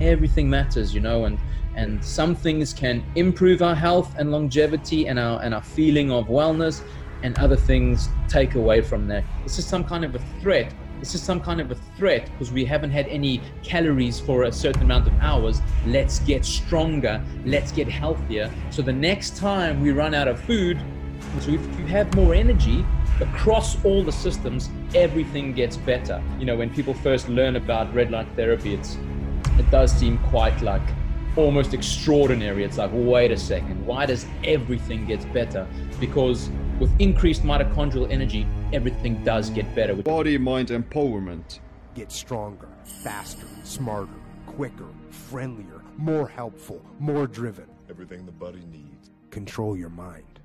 everything matters, you know, and and some things can improve our health and longevity and our and our feeling of wellness, and other things take away from that. This is some kind of a threat. This is some kind of a threat because we haven't had any calories for a certain amount of hours. Let's get stronger. Let's get healthier. So the next time we run out of food, so if you have more energy across all the systems, everything gets better. You know, when people first learn about red light therapy, it's it does seem quite like almost extraordinary. It's like, wait a second, why does everything get better? Because with increased mitochondrial energy, everything does get better. Body mind empowerment. Get stronger, faster, smarter, quicker, friendlier, more helpful, more driven. Everything the body needs. Control your mind.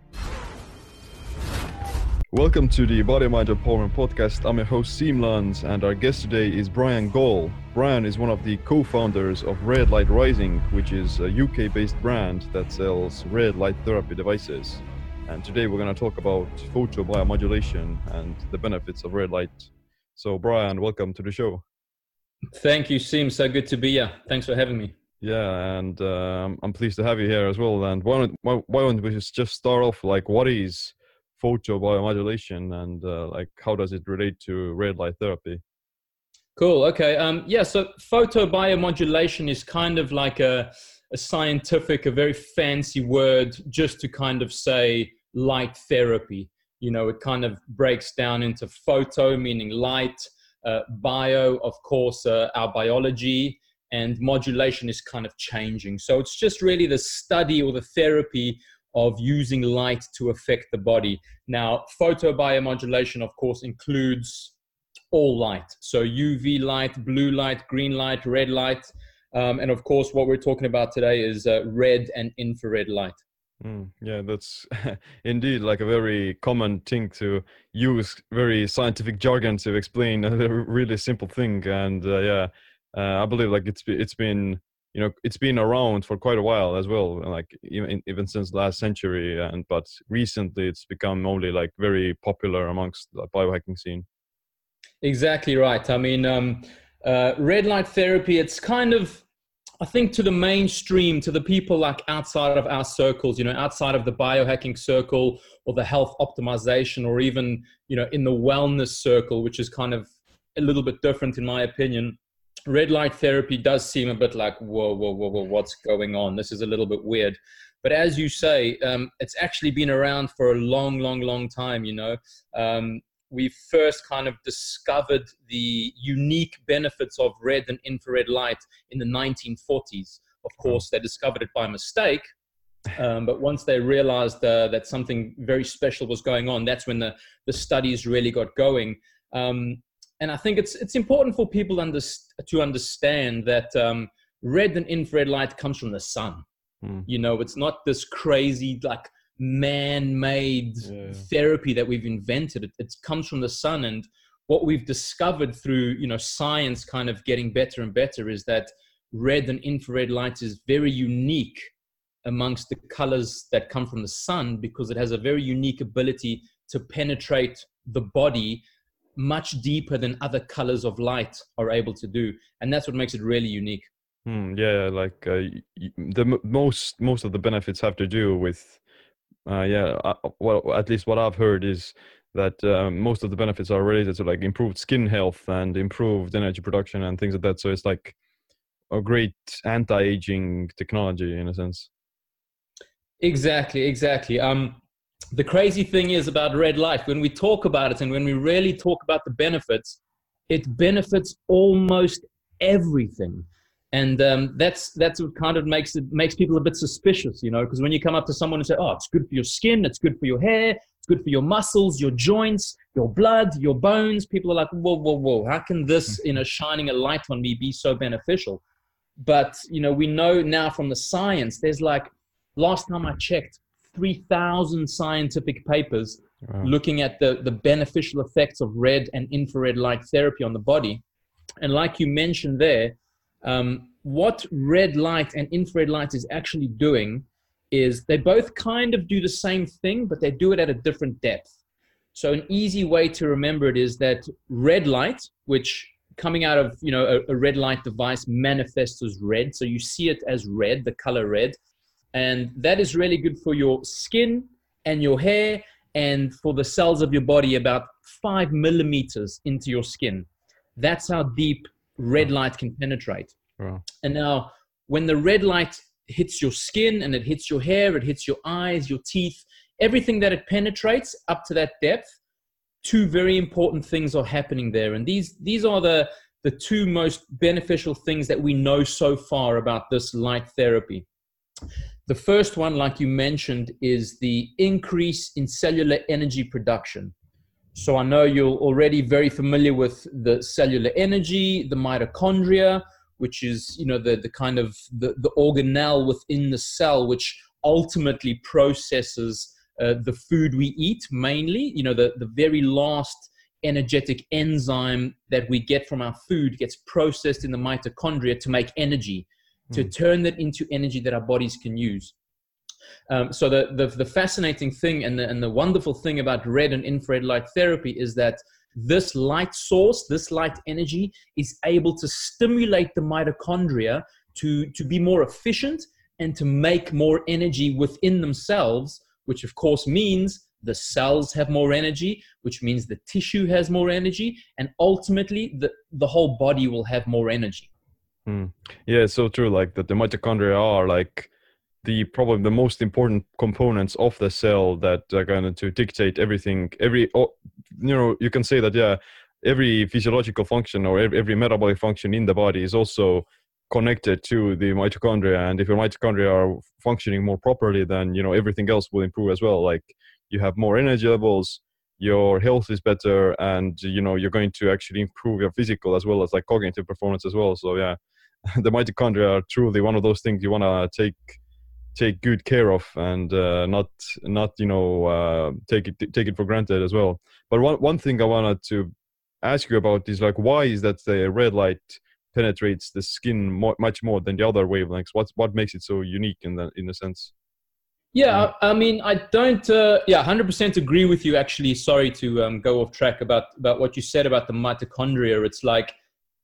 Welcome to the Body Mind Empowerment Podcast. I'm your host Siim Land, and our guest today is Brian Gall. Brian is one of the co-founders of Red Light Rising, which is a UK-based brand that sells red light therapy devices. And today we're going to talk about photobiomodulation and the benefits of red light. So, Brian, welcome to the show. Thank you, Siim. So good to be here. Thanks for having me. Yeah, and um, I'm pleased to have you here as well. And why don't, why, why don't we just start off like what is photobiomodulation and uh, like how does it relate to red light therapy? Cool. Okay. Um, yeah. So photobiomodulation is kind of like a, a scientific, a very fancy word just to kind of say light therapy. You know, it kind of breaks down into photo, meaning light, uh, bio, of course, uh, our biology, and modulation is kind of changing. So it's just really the study or the therapy of using light to affect the body. Now, photobiomodulation, of course, includes all light. So UV light, blue light, green light, red light. Um, and of course, what we're talking about today is uh, red and infrared light. Mm, yeah, that's indeed like a very common thing to use very scientific jargon to explain a really simple thing. And uh, yeah, uh, I believe like it's it's been you know it's been around for quite a while as well like even even since last century and but recently it's become only like very popular amongst the biohacking scene. Exactly right. I mean um, uh, red light therapy it's kind of i think to the mainstream to the people like outside of our circles you know outside of the biohacking circle or the health optimization or even you know in the wellness circle which is kind of a little bit different in my opinion red light therapy does seem a bit like whoa whoa whoa whoa what's going on? This is a little bit weird. But as you say um, it's actually been around for a long long long time you know. Um, we first kind of discovered the unique benefits of red and infrared light in the 1940s of hmm. course they discovered it by mistake um, but once they realized uh, that something very special was going on that's when the, the studies really got going. Um, and I think it's it's important for people under, to understand that um, red and infrared light comes from the sun. Mm. You know, it's not this crazy like man-made yeah. therapy that we've invented. It, it comes from the sun, and what we've discovered through you know science kind of getting better and better is that red and infrared light is very unique amongst the colors that come from the sun because it has a very unique ability to penetrate the body much deeper than other colors of light are able to do. And that's what makes it really unique. Mm, yeah like uh, the most most of the benefits have to do with uh, yeah uh, well at least what i've heard is that um, most of the benefits are related to like improved skin health and improved energy production and things like that. So it's like a great anti-aging technology in a sense. Exactly exactly. Um the crazy thing is about red light, when we talk about it and when we really talk about the benefits, it benefits almost everything. And um, that's that's what kind of makes it makes people a bit suspicious, you know, because when you come up to someone and say, "Oh, it's good for your skin, it's good for your hair, it's good for your muscles, your joints, your blood, your bones," people are like, "Whoa, whoa, whoa! How can this, you know, shining a light on me be so beneficial?" But you know, we know now from the science, there's like last time I checked, 3,000 scientific papers wow. looking at the, the beneficial effects of red and infrared light therapy on the body. And like you mentioned there, um, what red light and infrared light is actually doing is they both kind of do the same thing, but they do it at a different depth. So, an easy way to remember it is that red light, which coming out of you know a, a red light device manifests as red, so you see it as red, the color red, and that is really good for your skin and your hair and for the cells of your body about five millimeters into your skin. That's how deep red light can penetrate. Wow. And now, when the red light hits your skin and it hits your hair, it hits your eyes, your teeth, everything that it penetrates up to that depth, two very important things are happening there. And these, these are the, the two most beneficial things that we know so far about this light therapy. The first one, like you mentioned, is the increase in cellular energy production. So I know you're already very familiar with the cellular energy, the mitochondria, which is you know the the kind of the, the organelle within the cell, which ultimately processes uh, the food we eat. Mainly, you know the the very last energetic enzyme that we get from our food gets processed in the mitochondria to make energy to Mm. turn that into energy that our bodies can use. Um, so the, the the fascinating thing and the and the wonderful thing about red and infrared light therapy is that this light source, this light energy, is able to stimulate the mitochondria to to be more efficient and to make more energy within themselves, which of course means the cells have more energy, which means the tissue has more energy, and ultimately the, the whole body will have more energy. Mm. Yeah, so true. Like that, the mitochondria are like the probably the most important components of the cell that are going to dictate everything. Every, you know, you can say that yeah, every physiological function or every, every metabolic function in the body is also connected to the mitochondria. And if your mitochondria are functioning more properly, then you know everything else will improve as well. Like you have more energy levels, your health is better, and you know you're going to actually improve your physical as well as like cognitive performance as well. So yeah the mitochondria are truly one of those things you want to take take good care of and uh, not not you know uh, take it take it for granted as well but one one thing i wanted to ask you about is like why is that the red light penetrates the skin much more than the other wavelengths what what makes it so unique in the in a sense Yeah, I, I mean, I don't. Uh, yeah, hundred percent agree with you. Actually, sorry to um, go off track about about what you said about the mitochondria. It's like,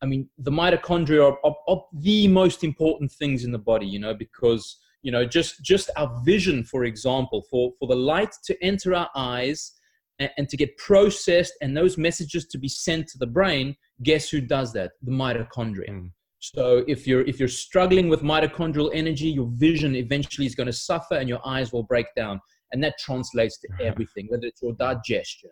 I mean, the mitochondria are, are, are the most important things in the body. You know, because you know, just just our vision, for example, for for the light to enter our eyes and, and to get processed, and those messages to be sent to the brain. Guess who does that? The mitochondria. Mm. So if you're if you're struggling with mitochondrial energy, your vision eventually is going to suffer and your eyes will break down, and that translates to everything, whether it's your digestion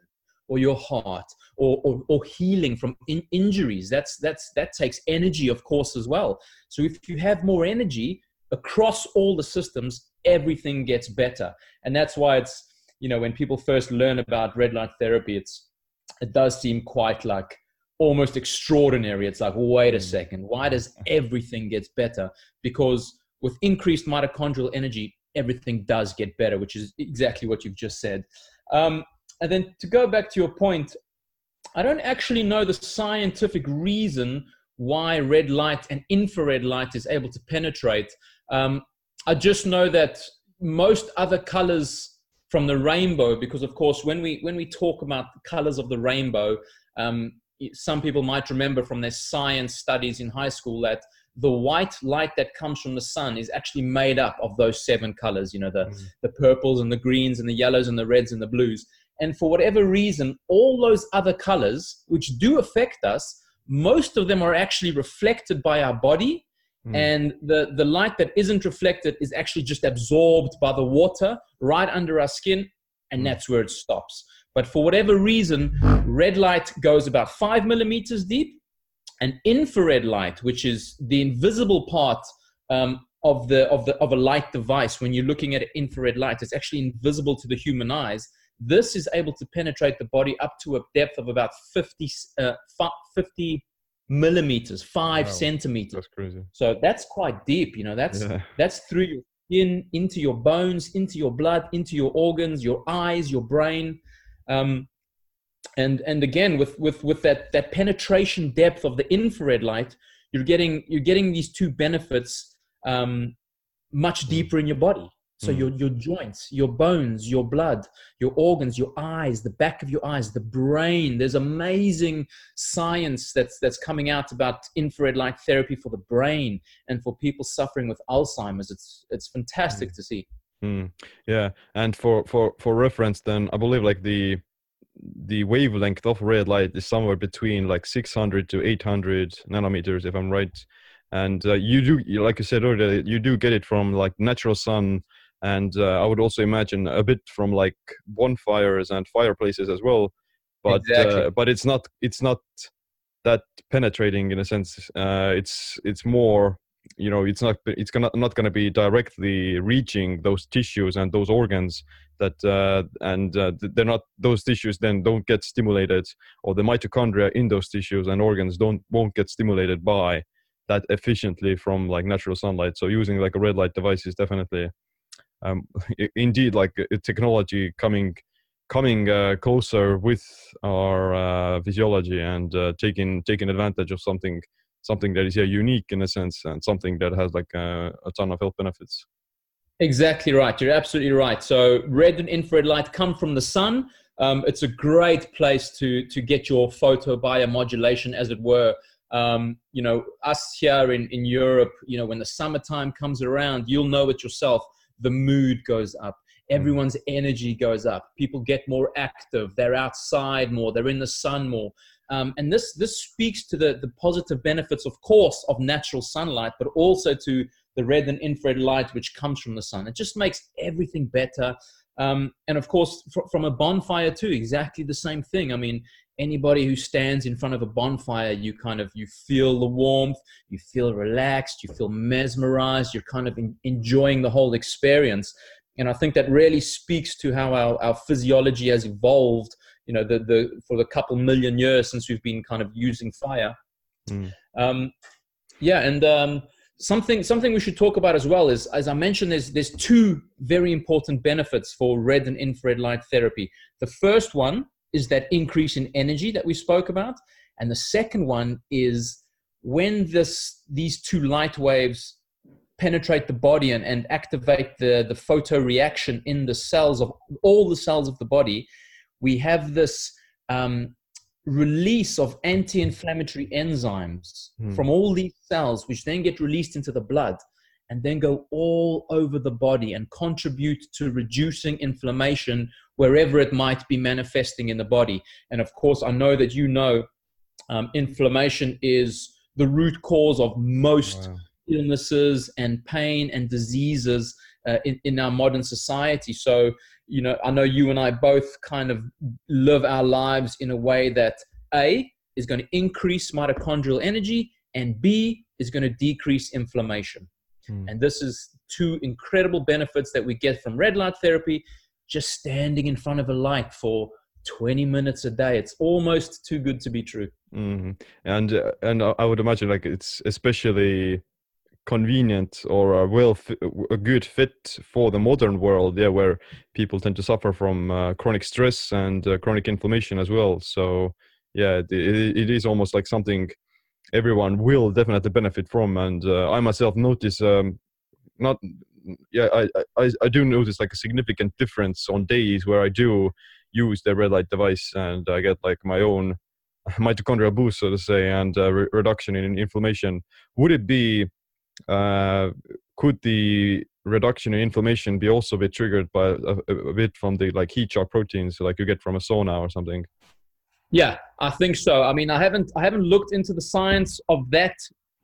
or your heart or or, or healing from in, injuries. That's that's that takes energy, of course, as well. So if you have more energy across all the systems, everything gets better, and that's why it's you know when people first learn about red light therapy, it's it does seem quite like almost extraordinary. It's like, wait a second, why does everything gets better? Because with increased mitochondrial energy, everything does get better, which is exactly what you've just said. Um, and then to go back to your point, I don't actually know the scientific reason why red light and infrared light is able to penetrate. Um, I just know that most other colors from the rainbow, because of course, when we when we talk about the colors of the rainbow, um, some people might remember from their science studies in high school that the white light that comes from the sun is actually made up of those seven colors you know the, Mhm. the purples and the greens and the yellows and the reds and the blues and for whatever reason all those other colors which do affect us most of them are actually reflected by our body Mm. and the, the light that isn't reflected is actually just absorbed by the water right under our skin and Mm. that's where it stops but for whatever reason red light goes about five millimeters deep and infrared light which is the invisible part um, of the of the of a light device when you're looking at infrared light it's actually invisible to the human eyes this is able to penetrate the body up to a depth of about 50 uh, 50 millimeters 5 Wow. centimeters. That's crazy. So that's quite deep you know that's yeah. that's through your skin into your bones into your blood into your organs your eyes your brain. Um, and and again with with with that that penetration depth of the infrared light you're getting you're getting these two benefits um, much Mm. deeper in your body So Mm. your your joints, your bones, your blood, your organs, your eyes, the back of your eyes, the brain. There's amazing science that's that's coming out about infrared light therapy for the brain and for people suffering with Alzheimer's. It's it's fantastic to see. Mm, yeah, and for for for reference, then I believe like the the wavelength of red light is somewhere between like 600 to 800 nanometers, if I'm right. And uh, you do, like you said earlier, you do get it from like natural sun, and uh, I would also imagine a bit from like bonfires and fireplaces as well. But Exactly. uh, but it's not it's not that penetrating in a sense. Uh, it's it's more you know it's not it's gonna not going to be directly reaching those tissues and those organs that uh, and uh, they're not those tissues then don't get stimulated or the mitochondria in those tissues and organs don't won't get stimulated by that efficiently from like natural sunlight so using like a red light device is definitely um, indeed like a technology coming coming uh, closer with our uh, physiology and uh, taking taking advantage of something something that is yeah, unique in a sense and something that has like uh, a ton of health benefits. Exactly right. You're absolutely right. So red and infrared light come from the sun. Um, it's a great place to to get your photo biomodulation, as it were. Um, you know, us here in in Europe, you know, when the summertime comes around, you'll know it yourself. The mood goes up. Everyone's energy goes up. People get more active. They're outside more. They're in the sun more. Um, and this this speaks to the the positive benefits, of course, of natural sunlight, but also to the red and infrared light which comes from the sun. It just makes everything better. Um, and of course, fr- from a bonfire too, exactly the same thing. I mean, anybody who stands in front of a bonfire, you kind of you feel the warmth, you feel relaxed, you feel mesmerized, you're kind of en- enjoying the whole experience. And I think that really speaks to how our, our physiology has evolved. You know, the the for the couple million years since we've been kind of using fire. Mm. Um, yeah, and um, something something we should talk about as well is, as I mentioned, there's there's two very important benefits for red and infrared light therapy. The first one is that increase in energy that we spoke about, and the second one is when this these two light waves penetrate the body and, and activate the, the photo reaction in the cells of all the cells of the body, we have this um, release of anti-inflammatory enzymes Hmm. from all these cells which then get released into the blood and then go all over the body and contribute to reducing inflammation wherever it might be manifesting in the body and of course i know that you know um, inflammation is the root cause of most Wow. illnesses and pain and diseases uh, in, in our modern society. So, you know, I know you and I both kind of live our lives in a way that A is going to increase mitochondrial energy and B is going to decrease inflammation. Hmm. And this is two incredible benefits that we get from red light therapy just standing in front of a light for 20 minutes a day. It's almost too good to be true. hmm And uh, and I would imagine like it's especially convenient or a well fi- a good fit for the modern world, yeah, where people tend to suffer from uh, chronic stress and uh, chronic inflammation as well. So yeah, it, it it is almost like something everyone will definitely benefit from. And uh, I myself notice um, not yeah I, I I do notice like a significant difference on days where I do use the red light device and I get like my own mitochondrial boost, so to say, and uh, re- reduction in inflammation. Would it be, uh, could the reduction in inflammation be also be triggered by a, a, a bit from the like heat shock proteins, like you get from a sauna or something? Yeah, I think so. I mean, I haven't I haven't looked into the science of that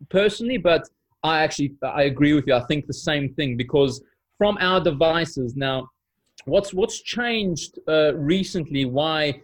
personally, but I actually I agree with you. I think the same thing because from our devices now, what's what's changed uh, recently? Why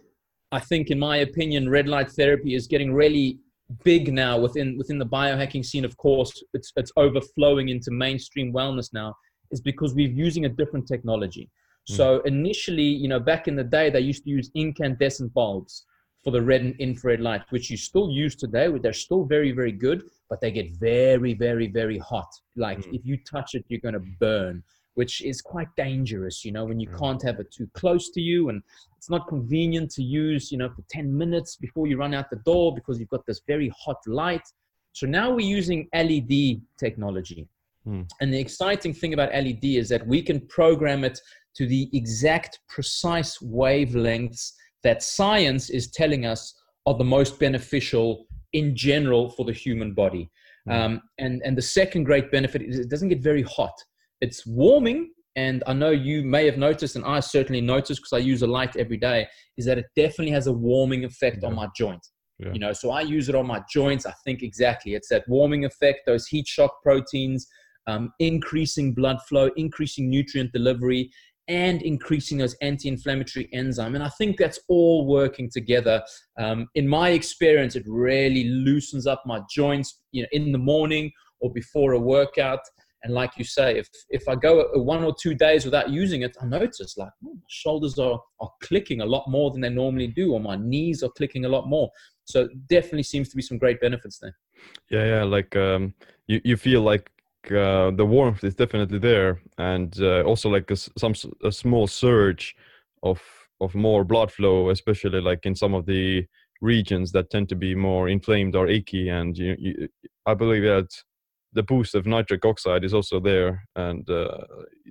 I think, in my opinion, red light therapy is getting really big now within within the biohacking scene. Of course, it's it's overflowing into mainstream wellness now. Is because we're using a different technology. So initially, you know, back in the day, they used to use incandescent bulbs for the red and infrared light, which you still use today. They're still very, very good, but they get very, very, very hot. Like Mm. if you touch it, you're going to burn, which is quite dangerous, you know, when you Mm. can't have it too close to you. And it's not convenient to use, you know, for 10 minutes before you run out the door because you've got this very hot light. So now we're using LED technology. Hmm. And the exciting thing about LED is that we can program it to the exact precise wavelengths that science is telling us are the most beneficial in general for the human body. Mm. Um, and, and the second great benefit is it doesn't get very hot. It's warming, and I know you may have noticed, and I certainly noticed because I use a light every day, is that it definitely has a warming effect on my joint. Yeah. You know, so I use it on my joints. I think exactly it's that warming effect, those heat shock proteins, um, increasing blood flow, increasing nutrient delivery, and increasing those anti-inflammatory enzyme. And I think that's all working together. Um, in my experience, it really loosens up my joints, you know, in the morning or before a workout. And like you say, if if I go one or two days without using it, I notice like oh, my shoulders are are clicking a lot more than they normally do, or my knees are clicking a lot more. So definitely seems to be some great benefits there. Yeah, yeah. Like um, you, you feel like uh, the warmth is definitely there, and uh, also like a, some a small surge of of more blood flow, especially like in some of the regions that tend to be more inflamed or achy. And you, you I believe that the boost of nitric oxide is also there, and uh,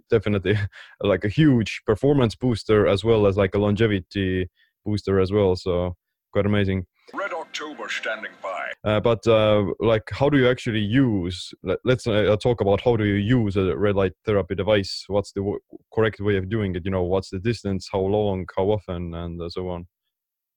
definitely like a huge performance booster as well as like a longevity booster as well. So quite amazing. October standing by. Uh, but uh, like, how do you actually use? Let, let's uh, talk about how do you use a red light therapy device? What's the w- correct way of doing it? You know, what's the distance? How long? How often? And uh, so on.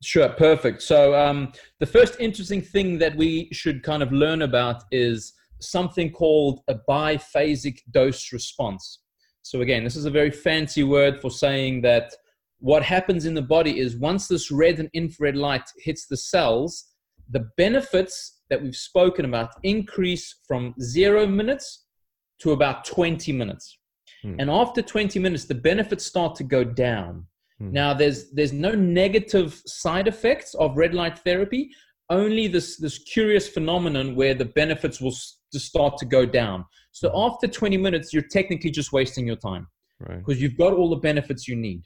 Sure, perfect. So um, the first interesting thing that we should kind of learn about is something called a biphasic dose response. So again, this is a very fancy word for saying that what happens in the body is once this red and infrared light hits the cells, the benefits that we've spoken about increase from zero minutes to about 20 minutes. Hmm. And after 20 minutes, the benefits start to go down. Hmm. Now, there's there's no negative side effects of red light therapy. Only this this curious phenomenon where the benefits will just start to go down. So Hmm. after 20 minutes, you're technically just wasting your time Right. because you've got all the benefits you need.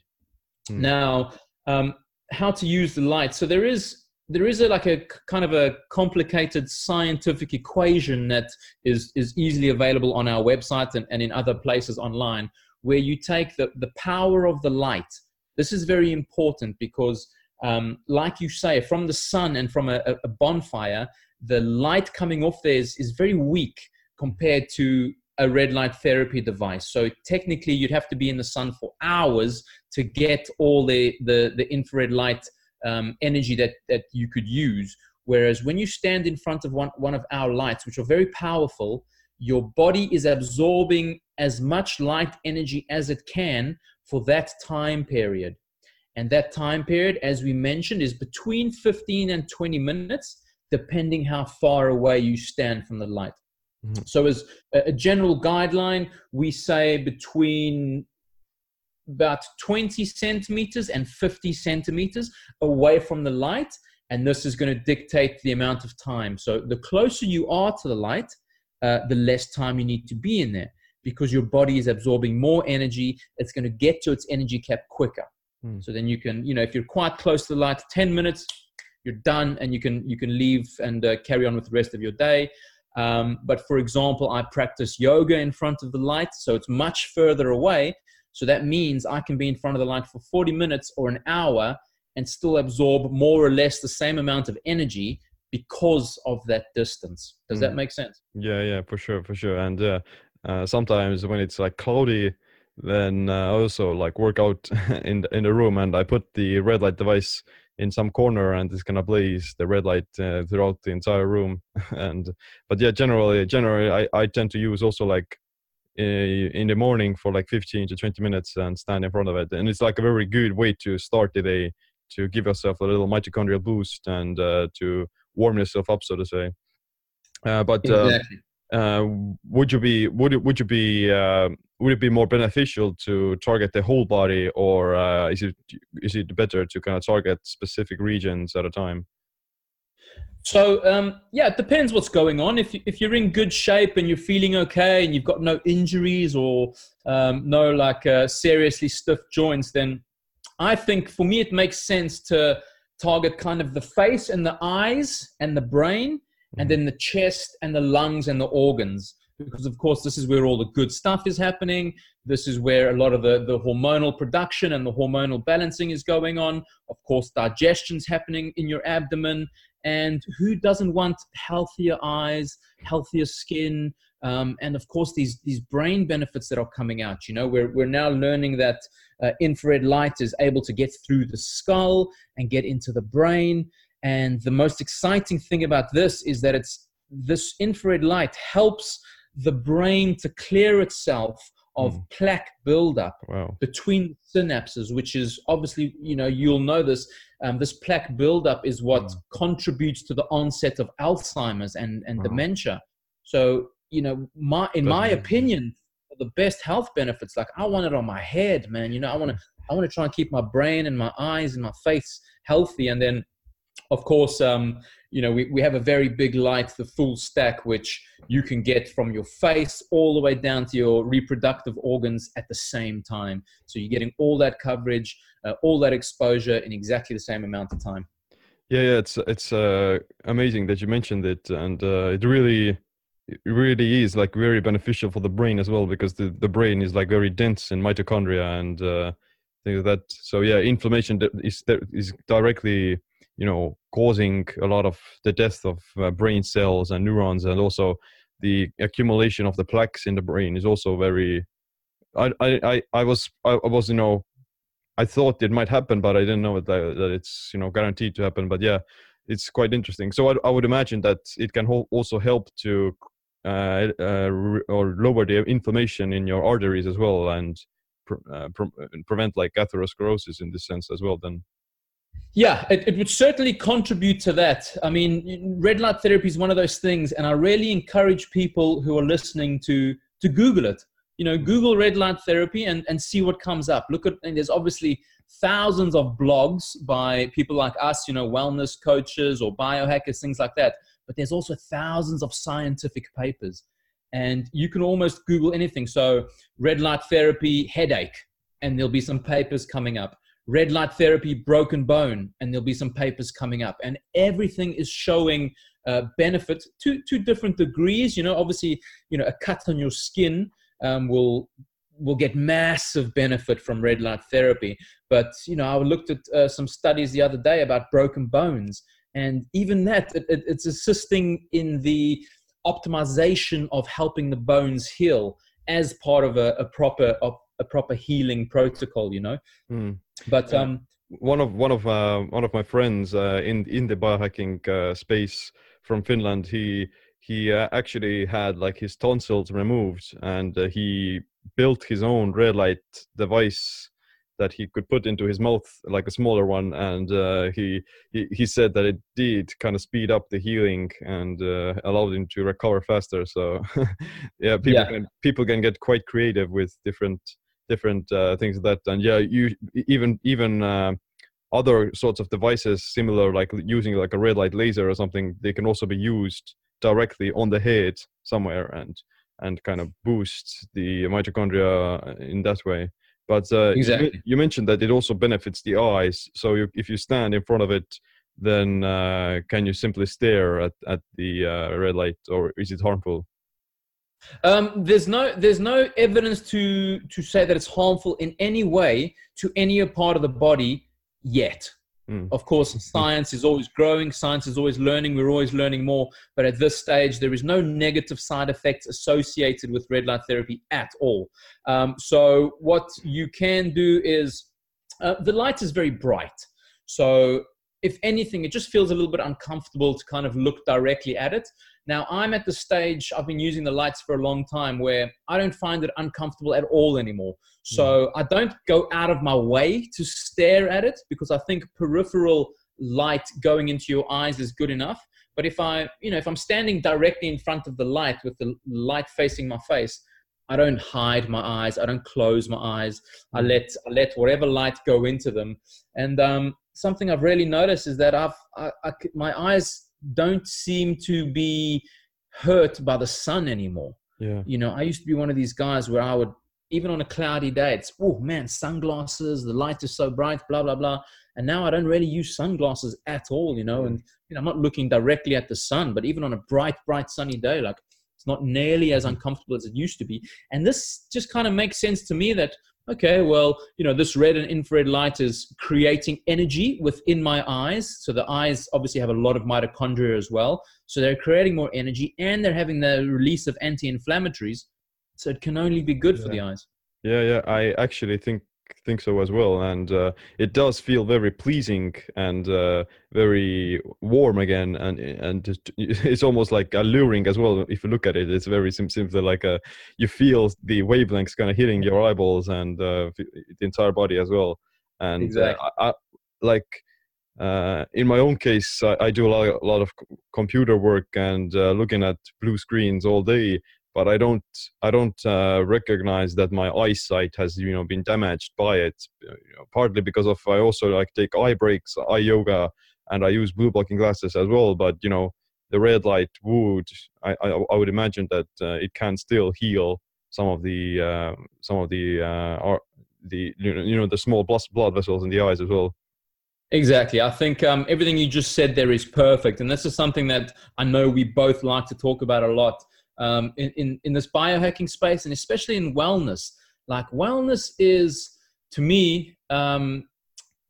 Hmm. Now, um, how to use the light? So there is there is a, like a kind of a complicated scientific equation that is is easily available on our website and, and in other places online, where you take the the power of the light. This is very important because, um, like you say, from the sun and from a a bonfire, the light coming off there is, is very weak compared to a red light therapy device. So technically, you'd have to be in the sun for hours to get all the the, the infrared light um, energy that that you could use. Whereas when you stand in front of one one of our lights, which are very powerful, your body is absorbing as much light energy as it can for that time period. And that time period, as we mentioned, is between 15 and 20 minutes, depending how far away you stand from the light. Mhm. So, as a general guideline, we say between about 20 centimeters and 50 centimeters away from the light. And this is going to dictate the amount of time. So, the closer you are to the light, uh, the less time you need to be in there because your body is absorbing more energy. It's going to get to its energy cap quicker. Hmm. So then you can, you know, if you're quite close to the light, 10 minutes, you're done and you can, you can leave and uh, carry on with the rest of your day. Um, but for example, I practice yoga in front of the light, so it's much further away. So that means I can be in front of the light for 40 minutes or an hour and still absorb more or less the same amount of energy because of that distance. Does that Mm. make sense? Yeah, yeah, for sure, for sure. And uh, uh, sometimes when it's like cloudy, then uh, I also like work out in the, in the room, and I put the red light device in some corner, and it's gonna blaze the red light uh, throughout the entire room. and but yeah, generally, generally, I I tend to use also like in the morning for like 15 to 20 minutes and stand in front of it, and it's like a very good way to start the day to give yourself a little mitochondrial boost and uh, to warm yourself up, so to say. Uh, but uh, Exactly. Uh, would you be would it would you be uh, would it be more beneficial to target the whole body or uh, is it is it better to kind of target specific regions at a time So um, yeah, it depends what's going on. If you, if you're in good shape and you're feeling okay and you've got no injuries or um, no like uh, seriously stiff joints, then I think for me it makes sense to target kind of the face and the eyes and the brain, and then the chest and the lungs and the organs. because of course this is where all the good stuff is happening. This is where a lot of the, the hormonal production and the hormonal balancing is going on. Of course digestion's happening in your abdomen. And who doesn't want healthier eyes healthier skin? Um, and of course these these brain benefits that are coming out you know we're, we're now learning that uh, infrared light is able to get through the skull and get into the brain and the most exciting thing about this is that it's this infrared light helps the brain to clear itself of mm. plaque buildup wow. between synapses, which is obviously, you know, you'll know this. Um, this plaque buildup is what mm. contributes to the onset of Alzheimer's and, and wow. dementia. So, you know, my in my opinion, the best health benefits, like I want it on my head, man. You know, I want to I want to try and keep my brain and my eyes and my face healthy, and then of course, um, you know, we, we have a very big light, the full stack, which you can get from your face all the way down to your reproductive organs at the same time. So you're getting all that coverage, uh, all that exposure in exactly the same amount of time. Yeah, yeah, it's it's uh, amazing that you mentioned it, and uh, it really, it really is like very beneficial for the brain as well because the, the brain is like very dense in mitochondria and uh, things like that. So yeah, inflammation is is directly you know causing a lot of the death of uh, brain cells and neurons and also the accumulation of the plaques in the brain is also very i i i, was I, was you know i thought it might happen but i didn't know that, that it's you know guaranteed to happen. But yeah it's quite interesting. So i, I would imagine that it can also help to uh, uh, or lower the inflammation in your arteries as well and pre- uh, pre- prevent like atherosclerosis in this sense as well then yeah, it, it would certainly contribute to that. I mean, red light therapy is one of those things, and I really encourage people who are listening to to Google it. You know, Google red light therapy and, and see what comes up. Look at and there's obviously thousands of blogs by people like us, you know, wellness coaches or biohackers, things like that. But there's also thousands of scientific papers. And you can almost Google anything. So red light therapy, headache, and there'll be some papers coming up red light therapy, broken bone, and there'll be some papers coming up. And everything is showing uh, benefit to, to different degrees. You know, obviously, you know, a cut on your skin um, will will get massive benefit from red light therapy. But you know, I looked at uh, some studies the other day about broken bones, and even that it, it, it's assisting in the optimization of helping the bones heal as part of a, a proper a proper healing protocol you know mm. but um one of one of uh, one of my friends uh, in in the biohacking uh, space from Finland he he uh, actually had like his tonsils removed and uh, he built his own red light device that he could put into his mouth like a smaller one and uh, he, he he said that it did kind of speed up the healing and uh, allowed him to recover faster so yeah people yeah. can people can get quite creative with different different uh, things that. And yeah you even even uh, other sorts of devices similar like using like a red light laser or something they can also be used directly on the head somewhere and and kind of boost the mitochondria in that way. But uh, exactly. you, you, mentioned that it also benefits the eyes. So you, if you stand in front of it then uh, can you simply stare at, at the uh, red light or is it harmful um, there's no there's no evidence to to say that it's harmful in any way to any part of the body yet. Mm. Of course, science is always growing, science is always learning, we're always learning more. But at this stage, there is no negative side effects associated with red light therapy at all. Um, so, what you can do is uh, the light is very bright. So, if anything, it just feels a little bit uncomfortable to kind of look directly at it. Now, I'm at the stage, I've been using the lights for a long time where I don't find it uncomfortable at all anymore. So I don't go out of my way to stare at it because I think peripheral light going into your eyes is good enough. But if I, you know, if I'm standing directly in front of the light with the light facing my face, I don't hide my eyes. I don't close my eyes. I let I let whatever light go into them. And um, something I've really noticed is that I've I, I, my eyes don't seem to be hurt by the sun anymore. Yeah. You know, I used to be one of these guys where I would, even on a cloudy day, it's, oh man, sunglasses, the light is so bright, blah, blah, blah. And now I don't really use sunglasses at all, you know, and you know, I'm not looking directly at the sun, but even on a bright, bright sunny day, like It's not nearly as uncomfortable as it used to be. And this just kind of makes sense to me that okay, well, you know, this red and infrared light is creating energy within my eyes. So the eyes obviously have a lot of mitochondria as well. So they're creating more energy and they're having the release of anti inflammatories. So it can only be good yeah. for the eyes. Yeah, yeah. I actually think think so as well. And uh, it does feel very pleasing and uh, very warm again. And and it's almost like alluring as well if you look at it. It's very sim- simply like a you feel the wavelengths kind of hitting your eyeballs and uh, the entire body as well. And uh, exactly. I, I, like uh, in my own case, I, I do a lot, a lot of computer work and uh, looking at blue screens all day but I don't I don't uh, recognize that my eyesight has you know been damaged by it. You know, partly because of I also like take eye breaks, eye yoga, and I use blue blocking glasses as well. But you know the red light would I I, I would imagine that uh, it can still heal some of the uh, some of the uh, the you know the small blood vessels in the eyes as well. Exactly. I think um, everything you just said there is perfect. And this is something that I know we both like to talk about a lot um, in, in, in this biohacking space and especially in wellness. Like wellness is, to me, um,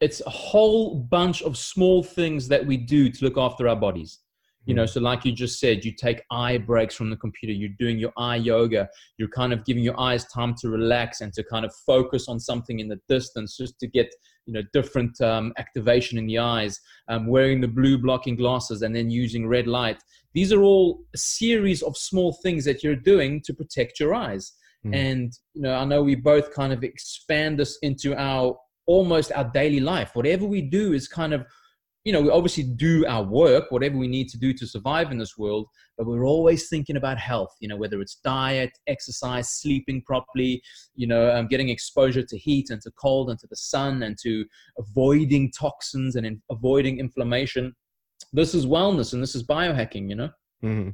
it's a whole bunch of small things that we do to look after our bodies. You know so like you just said you take eye breaks from the computer you're doing your eye yoga you're kind of giving your eyes time to relax and to kind of focus on something in the distance just to get you know different um, activation in the eyes. Um, wearing the blue blocking glasses and then using red light these are all a series of small things that you're doing to protect your eyes mm. and you know i know we both kind of expand this into our almost our daily life whatever we do is kind of you know, we obviously do our work, whatever we need to do to survive in this world, but we're always thinking about health, you know, whether it's diet, exercise, sleeping properly, you know, um, getting exposure to heat and to cold and to the sun and to avoiding toxins and in, avoiding inflammation. This is wellness and this is biohacking, you know? Mm-hmm.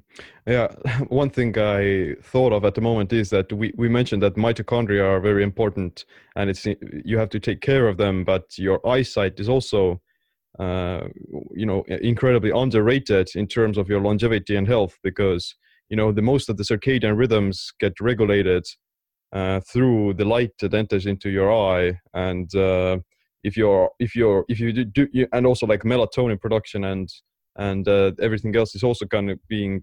Yeah, one thing I thought of at the moment is that we, we mentioned that mitochondria are very important and it's you have to take care of them, but your eyesight is also uh, you know incredibly underrated in terms of your longevity and health because you know the most of the circadian rhythms get regulated uh, through the light that enters into your eye and uh, if you're if you're if you do do you, and also like melatonin production and and uh, everything else is also kind of being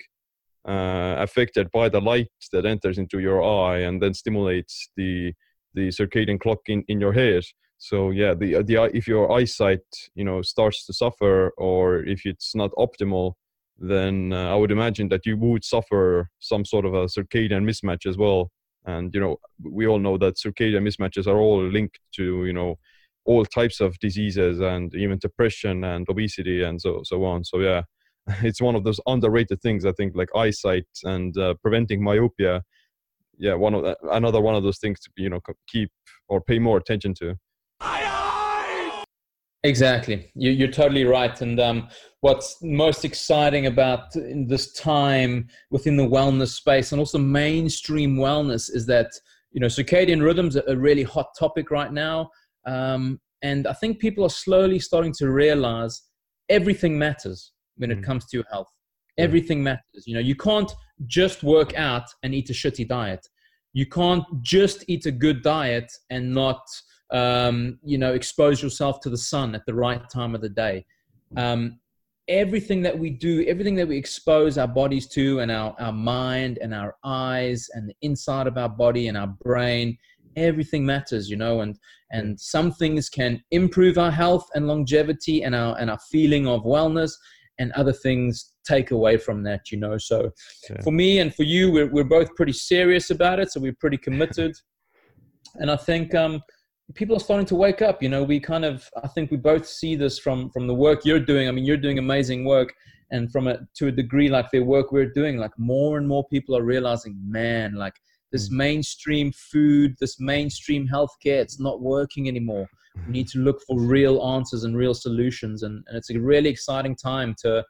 uh, affected by the light that enters into your eye and then stimulates the the circadian clock in, in your head. So yeah the the if your eyesight you know starts to suffer or if it's not optimal then uh, i would imagine that you would suffer some sort of a circadian mismatch as well. And you know we all know that circadian mismatches are all linked to you know all types of diseases and even depression and obesity and so so on so yeah it's one of those underrated things i think like eyesight and uh, preventing myopia yeah one of the, another one of those things to you know keep or pay more attention to Exactly. You, are totally right. And um, what's most exciting about this time within the wellness space and also mainstream wellness is that, you know, circadian rhythms are a really hot topic right now. Um, and I think people are slowly starting to realize everything matters when it mm. comes to your health. Everything matters. You know, you can't just work out and eat a shitty diet. You can't just eat a good diet and not – um, you know, expose yourself to the sun at the right time of the day. Um, everything that we do, everything that we expose our bodies to, and our, our mind and our eyes and the inside of our body and our brain, everything matters, you know, and and some things can improve our health and longevity and our and our feeling of wellness, and other things take away from that, you know. So for me and for you, we're we're both pretty serious about it, so we're pretty committed. and I think um, people are starting to wake up you know we kind of i think we both see this from from the work you're doing i mean you're doing amazing work and from a to a degree like the work we're doing like more and more people are realizing man like this mm. mainstream food this mainstream healthcare it's not working anymore. We need to look for real answers and real solutions and, and it's a really exciting time to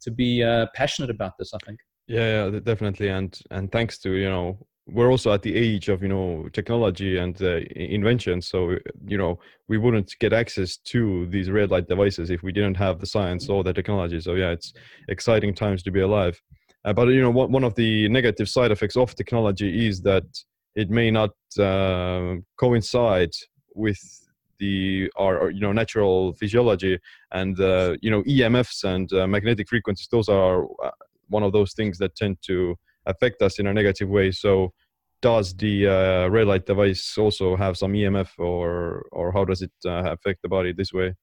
to be uh, passionate about this i think. Yeah, yeah definitely and and thanks to you know we're also at the age of you know technology and uh, invention so you know we wouldn't get access to these red light devices if we didn't have the science or the technology. So yeah it's exciting times to be alive Uh, but you know, one one of the negative side effects of technology is that it may not uh, coincide with the our, you know natural physiology and uh, you know EMFs and uh, magnetic frequencies. Those are uh, one of those things that tend to affect us in a negative way. So does the uh, red light device also have some EMF or or how does it uh, affect the body this way?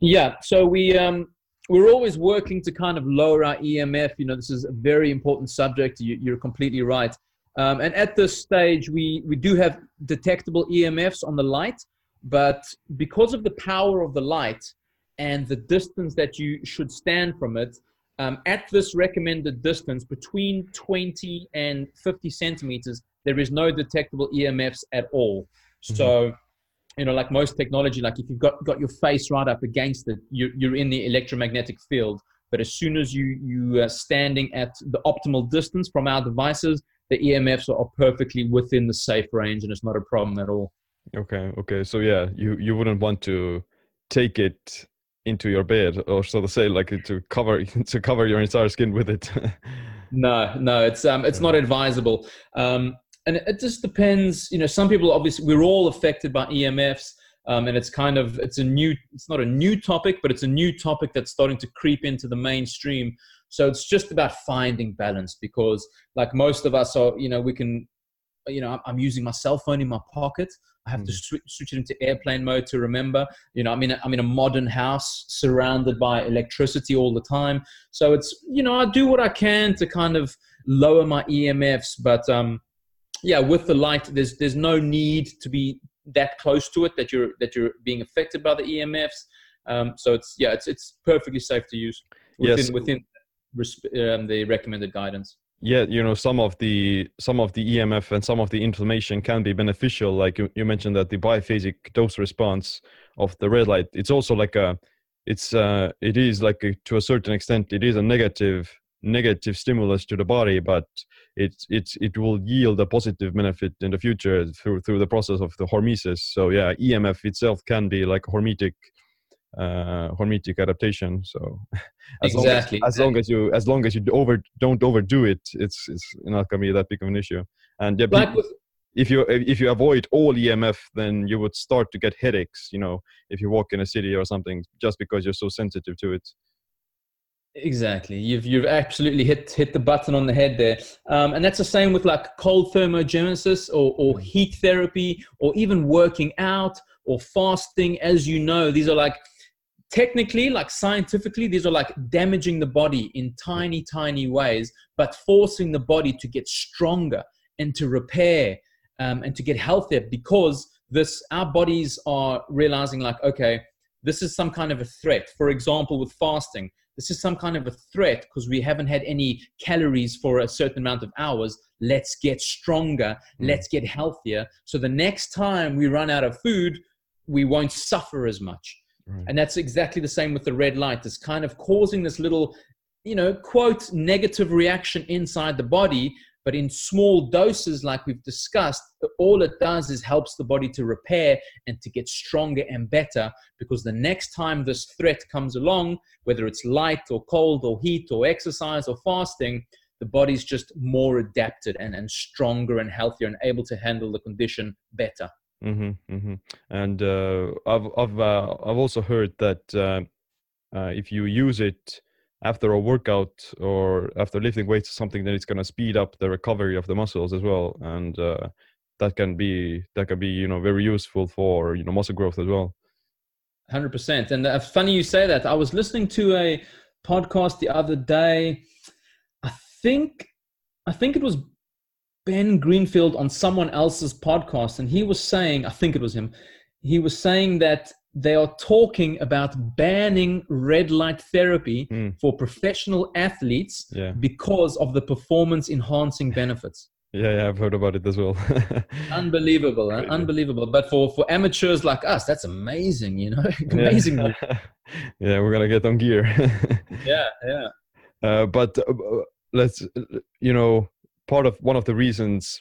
Yeah, so we um, we're always working to kind of lower our EMF. You know, this is a very important subject. You, are completely right. Um, and at this stage, we we do have detectable EMFs on the light, but because of the power of the light and the distance that you should stand from it, um, at this recommended distance between 20 and 50 centimeters, there is no detectable EMFs at all. Mm-hmm. So, you know, like most technology, like if you've got, got your face right up against it, you, you're in the electromagnetic field. But as soon as you, you are standing at the optimal distance from our devices, the EMFs are perfectly within the safe range and it's not a problem at all. Okay, okay. So yeah, you, you wouldn't want to take it into your bed or so to say like to cover to cover your entire skin with it no no it's um it's not advisable um and it just depends you know some people obviously we're all affected by emfs um, and it's kind of it's a new it's not a new topic but it's a new topic that's starting to creep into the mainstream. So it's just about finding balance because like most of us are you know we can you know i'm using my cell phone in my pocket. I have mm. to switch, switch it into airplane mode to remember. You know i'm in a, i'm in a modern house surrounded by electricity all the time. So it's you know i do what i can to kind of lower my emfs but um yeah, with the light, there's there's no need to be that close to it that you're that you're being affected by the EMFs. Um, so it's yeah, it's it's perfectly safe to use within yes. within um, the recommended guidance. Yeah, you know some of the some of the EMF and some of the inflammation can be beneficial. Like you, you mentioned that the biphasic dose response of the red light, it's also like a it's uh it is like a, to a certain extent it is a negative negative stimulus to the body, but it it it will yield a positive benefit in the future through through the process of the hormesis. So yeah, EMF itself can be like hormetic uh, hormetic adaptation. So as exactly, long as, as long as you as long as you over don't overdo it, it's it's not gonna be that big of an issue. And yeah, like if you if you avoid all EMF, then you would start to get headaches. You know, if you walk in a city or something, just because you're so sensitive to it. Exactly. You've you've absolutely hit hit the button on the head there. Um, and that's the same with like cold thermogenesis or, or heat therapy or even working out or fasting. As you know, these are like technically, like scientifically, these are like damaging the body in tiny, tiny ways, but forcing the body to get stronger and to repair um, and to get healthier because this our bodies are realizing like, okay, this is some kind of a threat. For example, with fasting this is some kind of a threat because we haven't had any calories for a certain amount of hours. Let's get stronger. Mm. Let's get healthier. So the next time we run out of food, we won't suffer as much. Right. And that's exactly the same with the red light. It's kind of causing this little, you know, quote, negative reaction inside the body but in small doses, like we've discussed, all it does is helps the body to repair and to get stronger and better because the next time this threat comes along, whether it's light or cold or heat or exercise or fasting, the body's just more adapted and, and stronger and healthier and able to handle the condition better. Mm-hmm, mm-hmm. And uh, I've I've uh, I've also heard that uh, uh if you use it after a workout or after lifting weights or something, then it's going to speed up the recovery of the muscles as well, and uh, that can be that can be you know very useful for you know muscle growth as well. Hundred percent, and uh, funny you say that. I was listening to a podcast the other day. I think I think it was Ben Greenfield on someone else's podcast, and he was saying, I think it was him. He was saying that they are talking about banning red light therapy mm. for professional athletes yeah. because of the performance enhancing benefits. Yeah, yeah, I've heard about it as well. unbelievable, huh? unbelievable. But for for amateurs like us, that's amazing. You know, amazing. Yeah, yeah we're gonna get on gear. yeah, yeah. Uh, but uh, let's, you know, part of one of the reasons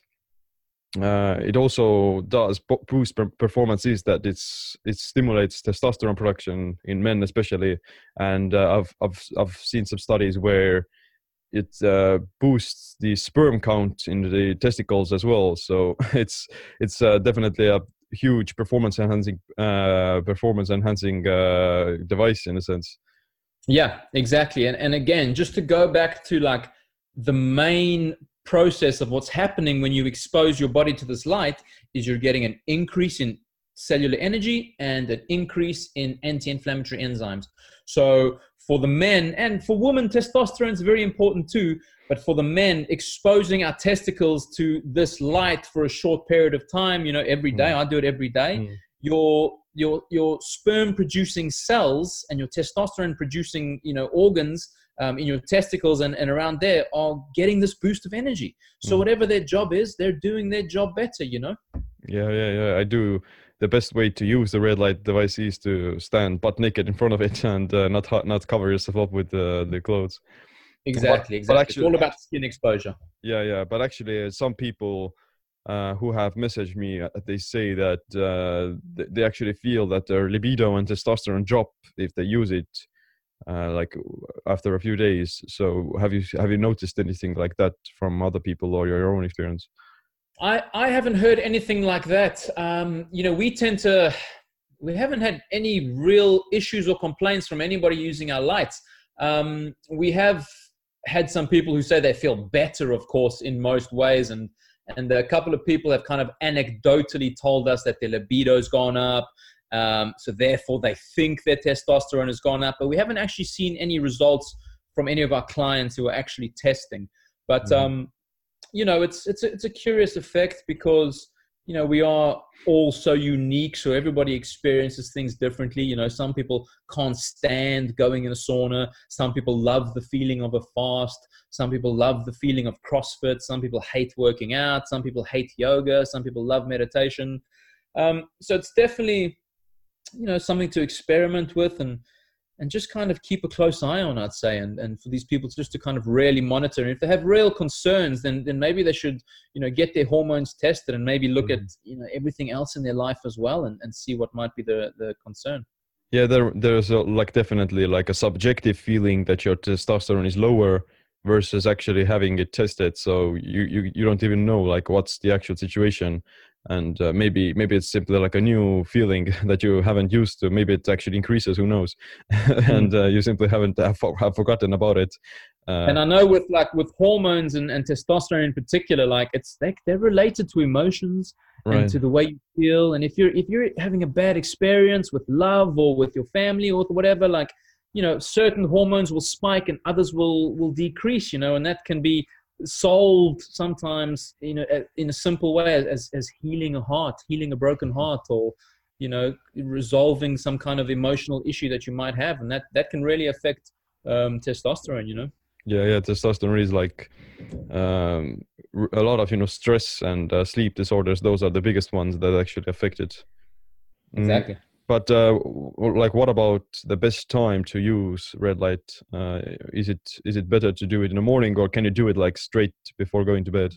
uh, it also does boost performance is that it's it stimulates testosterone production in men especially and uh, I've, I've i've seen some studies where it uh, boosts the sperm count in the testicles as well. So it's it's uh, definitely a huge performance enhancing uh, performance enhancing uh, device in a sense. Yeah, exactly. And and again, just to go back to like the main process of what's happening when you expose your body to this light is you're getting an increase in cellular energy and an increase in anti-inflammatory enzymes. So for the men and for women, testosterone is very important too. But for the men, exposing our testicles to this light for a short period of time, you know, every day, mm. I do it every day. Mm. Your your your sperm producing cells and your testosterone producing, you know, organs um, in your testicles and, and around there are getting this boost of energy. So mm. whatever their job is, they're doing their job better, you know? Yeah, yeah, yeah. I do the best way to use the red light device is to stand butt naked in front of it and uh, not not cover yourself up with uh, the clothes. Exactly, but, exactly. But actually, it's all about skin exposure. Yeah, yeah. But actually, uh, some people uh, who have messaged me, uh, they say that uh, they actually feel that their libido and testosterone drop if they use it, uh, like after a few days. So, have you have you noticed anything like that from other people or your own experience? I, I haven't heard anything like that. Um, you know, we tend to, we haven't had any real issues or complaints from anybody using our lights. Um, we have had some people who say they feel better, of course, in most ways. And, and a couple of people have kind of anecdotally told us that their libido's gone up. Um, so therefore, they think their testosterone has gone up. But we haven't actually seen any results from any of our clients who are actually testing. But mm-hmm. um, you know, it's it's a, it's a curious effect because you know we are all so unique, so everybody experiences things differently. You know, some people can't stand going in a sauna. Some people love the feeling of a fast. Some people love the feeling of CrossFit. Some people hate working out. Some people hate yoga. Some people love meditation. Um, so it's definitely you know something to experiment with and and just kind of keep a close eye on, I'd say, and, and for these people just to kind of really monitor. And if they have real concerns, then then maybe they should, you know, get their hormones tested and maybe look mm-hmm. at you know everything else in their life as well and, and see what might be the, the concern. Yeah, there there's a, like definitely like a subjective feeling that your testosterone is lower versus actually having it tested. So you, you you don't even know like what's the actual situation and uh, maybe maybe it's simply like a new feeling that you haven't used to maybe it actually increases who knows and hmm. uh, you simply haven't have, have forgotten about it uh, and i know with like with hormones and, and testosterone in particular like it's like they're related to emotions right. and to the way you feel and if you're if you're having a bad experience with love or with your family or whatever like you know certain hormones will spike and others will will decrease you know and that can be solved sometimes you know in a simple way as as healing a heart healing a broken heart or you know resolving some kind of emotional issue that you might have. And that that can really affect um, testosterone you know? Yeah yeah. Testosterone is like um, a lot of you know stress and uh, sleep disorders. Those are the biggest ones that actually affect it. Mm. exactly but uh, like what about the best time to use red light? Uh, is it is it better to do it in the morning or can you do it like straight before going to bed?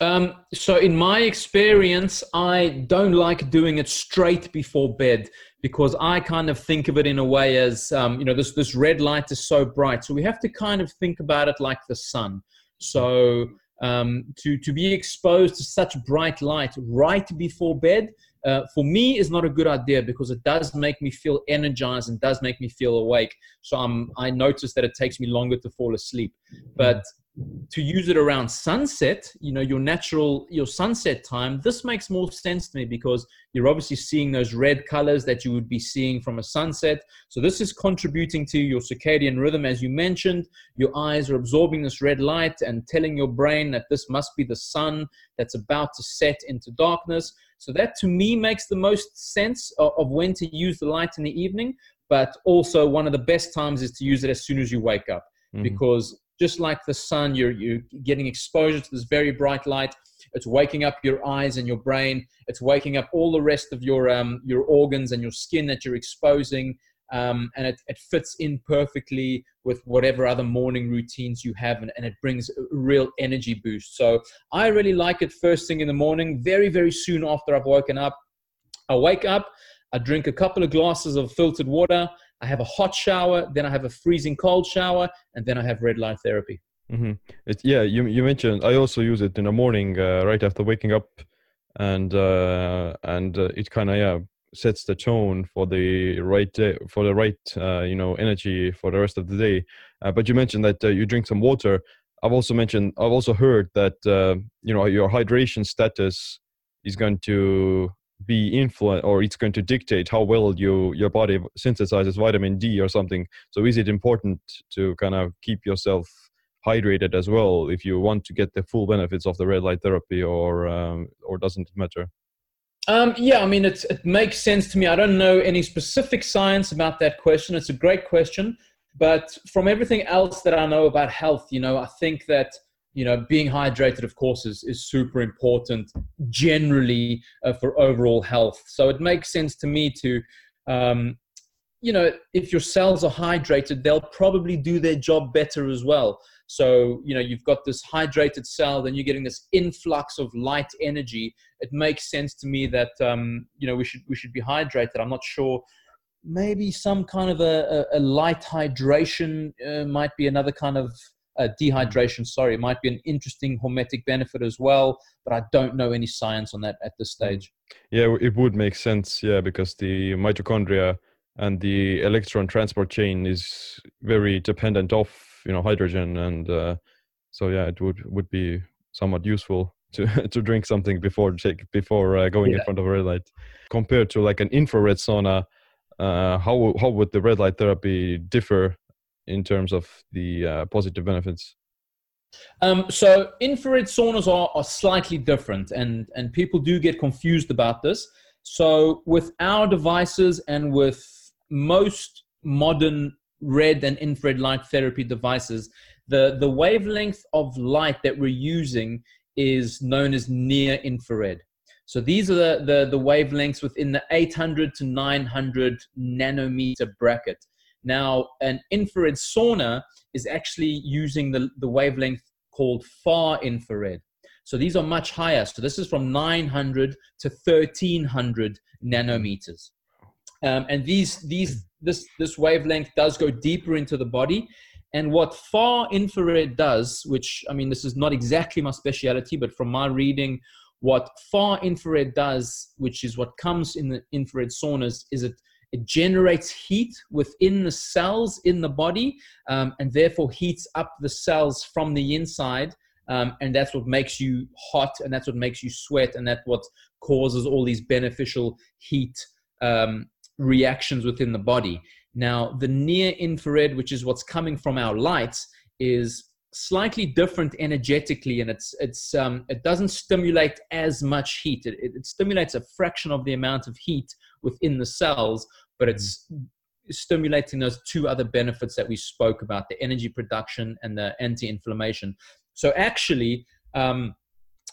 Um, so in my experience i don't like doing it straight before bed because i kind of think of it in a way as um, you know this this red light is so bright. So we have to kind of think about it like the sun. So um, to to be exposed to such bright light right before bed uh, for me is not a good idea because it does make me feel energized and does make me feel awake. So I'm, I notice that it takes me longer to fall asleep. But to use it around sunset, you know, your natural, your sunset time, this makes more sense to me because you're obviously seeing those red colors that you would be seeing from a sunset. So this is contributing to your circadian rhythm. As you mentioned, your eyes are absorbing this red light and telling your brain that this must be the sun that's about to set into darkness. So that to me makes the most sense of, of when to use the light in the evening. But also one of the best times is to use it as soon as you wake up mm-hmm. because just like the sun, you're, you're getting exposure to this very bright light. It's waking up your eyes and your brain. It's waking up all the rest of your, um, your organs and your skin that you're exposing. Um, and it, it fits in perfectly with whatever other morning routines you have, and, and it brings a real energy boost. So I really like it first thing in the morning, very, very soon after I've woken up. I wake up, I drink a couple of glasses of filtered water, I have a hot shower, then I have a freezing cold shower, and then I have red light therapy. Mm-hmm. It, yeah, you you mentioned I also use it in the morning uh, right after waking up, and uh, and uh, it kind of yeah sets the tone for the right day, for the right uh, you know energy for the rest of the day. Uh, but you mentioned that uh, you drink some water. I've also mentioned I've also heard that you know your hydration status is going to be influent or it's going to dictate how well you your body synthesizes vitamin D or something. So is it important to kind of keep yourself hydrated as well if you want to get the full benefits of the red light therapy or um, or doesn't it matter? Um, yeah, I mean, it makes sense to me. I don't know any specific science about that question. It's a great question. But from everything else that I know about health, you know, I think that you know being hydrated of course is, is super important generally uh, for overall health so it makes sense to me to um, you know if your cells are hydrated they'll probably do their job better as well so you know you've got this hydrated cell then you're getting this influx of light energy. It makes sense to me that um, you know we should we should be hydrated. I'm not sure. Maybe some kind of a, a, a light hydration uh, might be another kind of uh, dehydration, sorry, it might be an interesting hormetic benefit as well, but I don't know any science on that at this hmm. stage. Yeah, it would make sense, yeah, because the mitochondria and the electron transport chain is very dependent of you know hydrogen, and uh, so yeah, it would would be somewhat useful to to drink something before take before uh, going yeah. in front of a red light. Compared to like an infrared sauna, uh, how how would the red light therapy differ in terms of the uh, positive benefits? Um, so infrared saunas are, are slightly different, and and people do get confused about this. So with our devices and with most modern red and infrared light therapy devices, the the wavelength of light that we're using is known as near infrared. So these are the, the, the wavelengths within the 800 to 900 nanometer bracket. Now, an infrared sauna is actually using the, the wavelength called far infrared. So these are much higher. So this is from 900 to 1300 nanometers. Um, and these, these, this, this wavelength does go deeper into the body. And what far infrared does, which I mean, this is not exactly my specialty, but from my reading, what far infrared does, which is what comes in the infrared saunas, is it it generates heat within the cells in the body um, and therefore heats up the cells from the inside. Um, and that's what makes you hot and that's what makes you sweat and that's what causes all these beneficial heat um, reactions within the body. Now, the near infrared, which is what's coming from our lights, is slightly different energetically and it's it's um, it doesn't stimulate as much heat it, it, it, stimulates a fraction of the amount of heat within the cells but it's mm. stimulating those two other benefits that we spoke about the energy production and the anti-inflammation so actually um,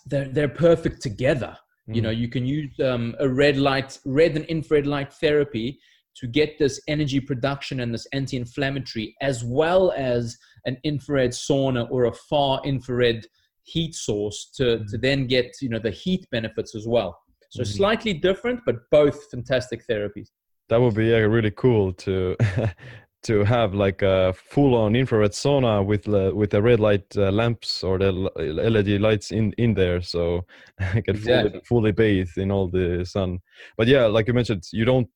they're, they're perfect together mm. you know mm. you can use um, a red light red and infrared light therapy to get this energy production and this anti-inflammatory as well as an infrared sauna or a far infrared heat source to, mm-hmm. to then get you know the heat benefits as well so mm-hmm. slightly different but both fantastic therapies that would be yeah, really cool to to have like a full-on infrared sauna with uh, with the red light uh, lamps or the LED lights in in there, so I can exactly. fully, fully bathe in all the sun. But yeah, like you mentioned, you don't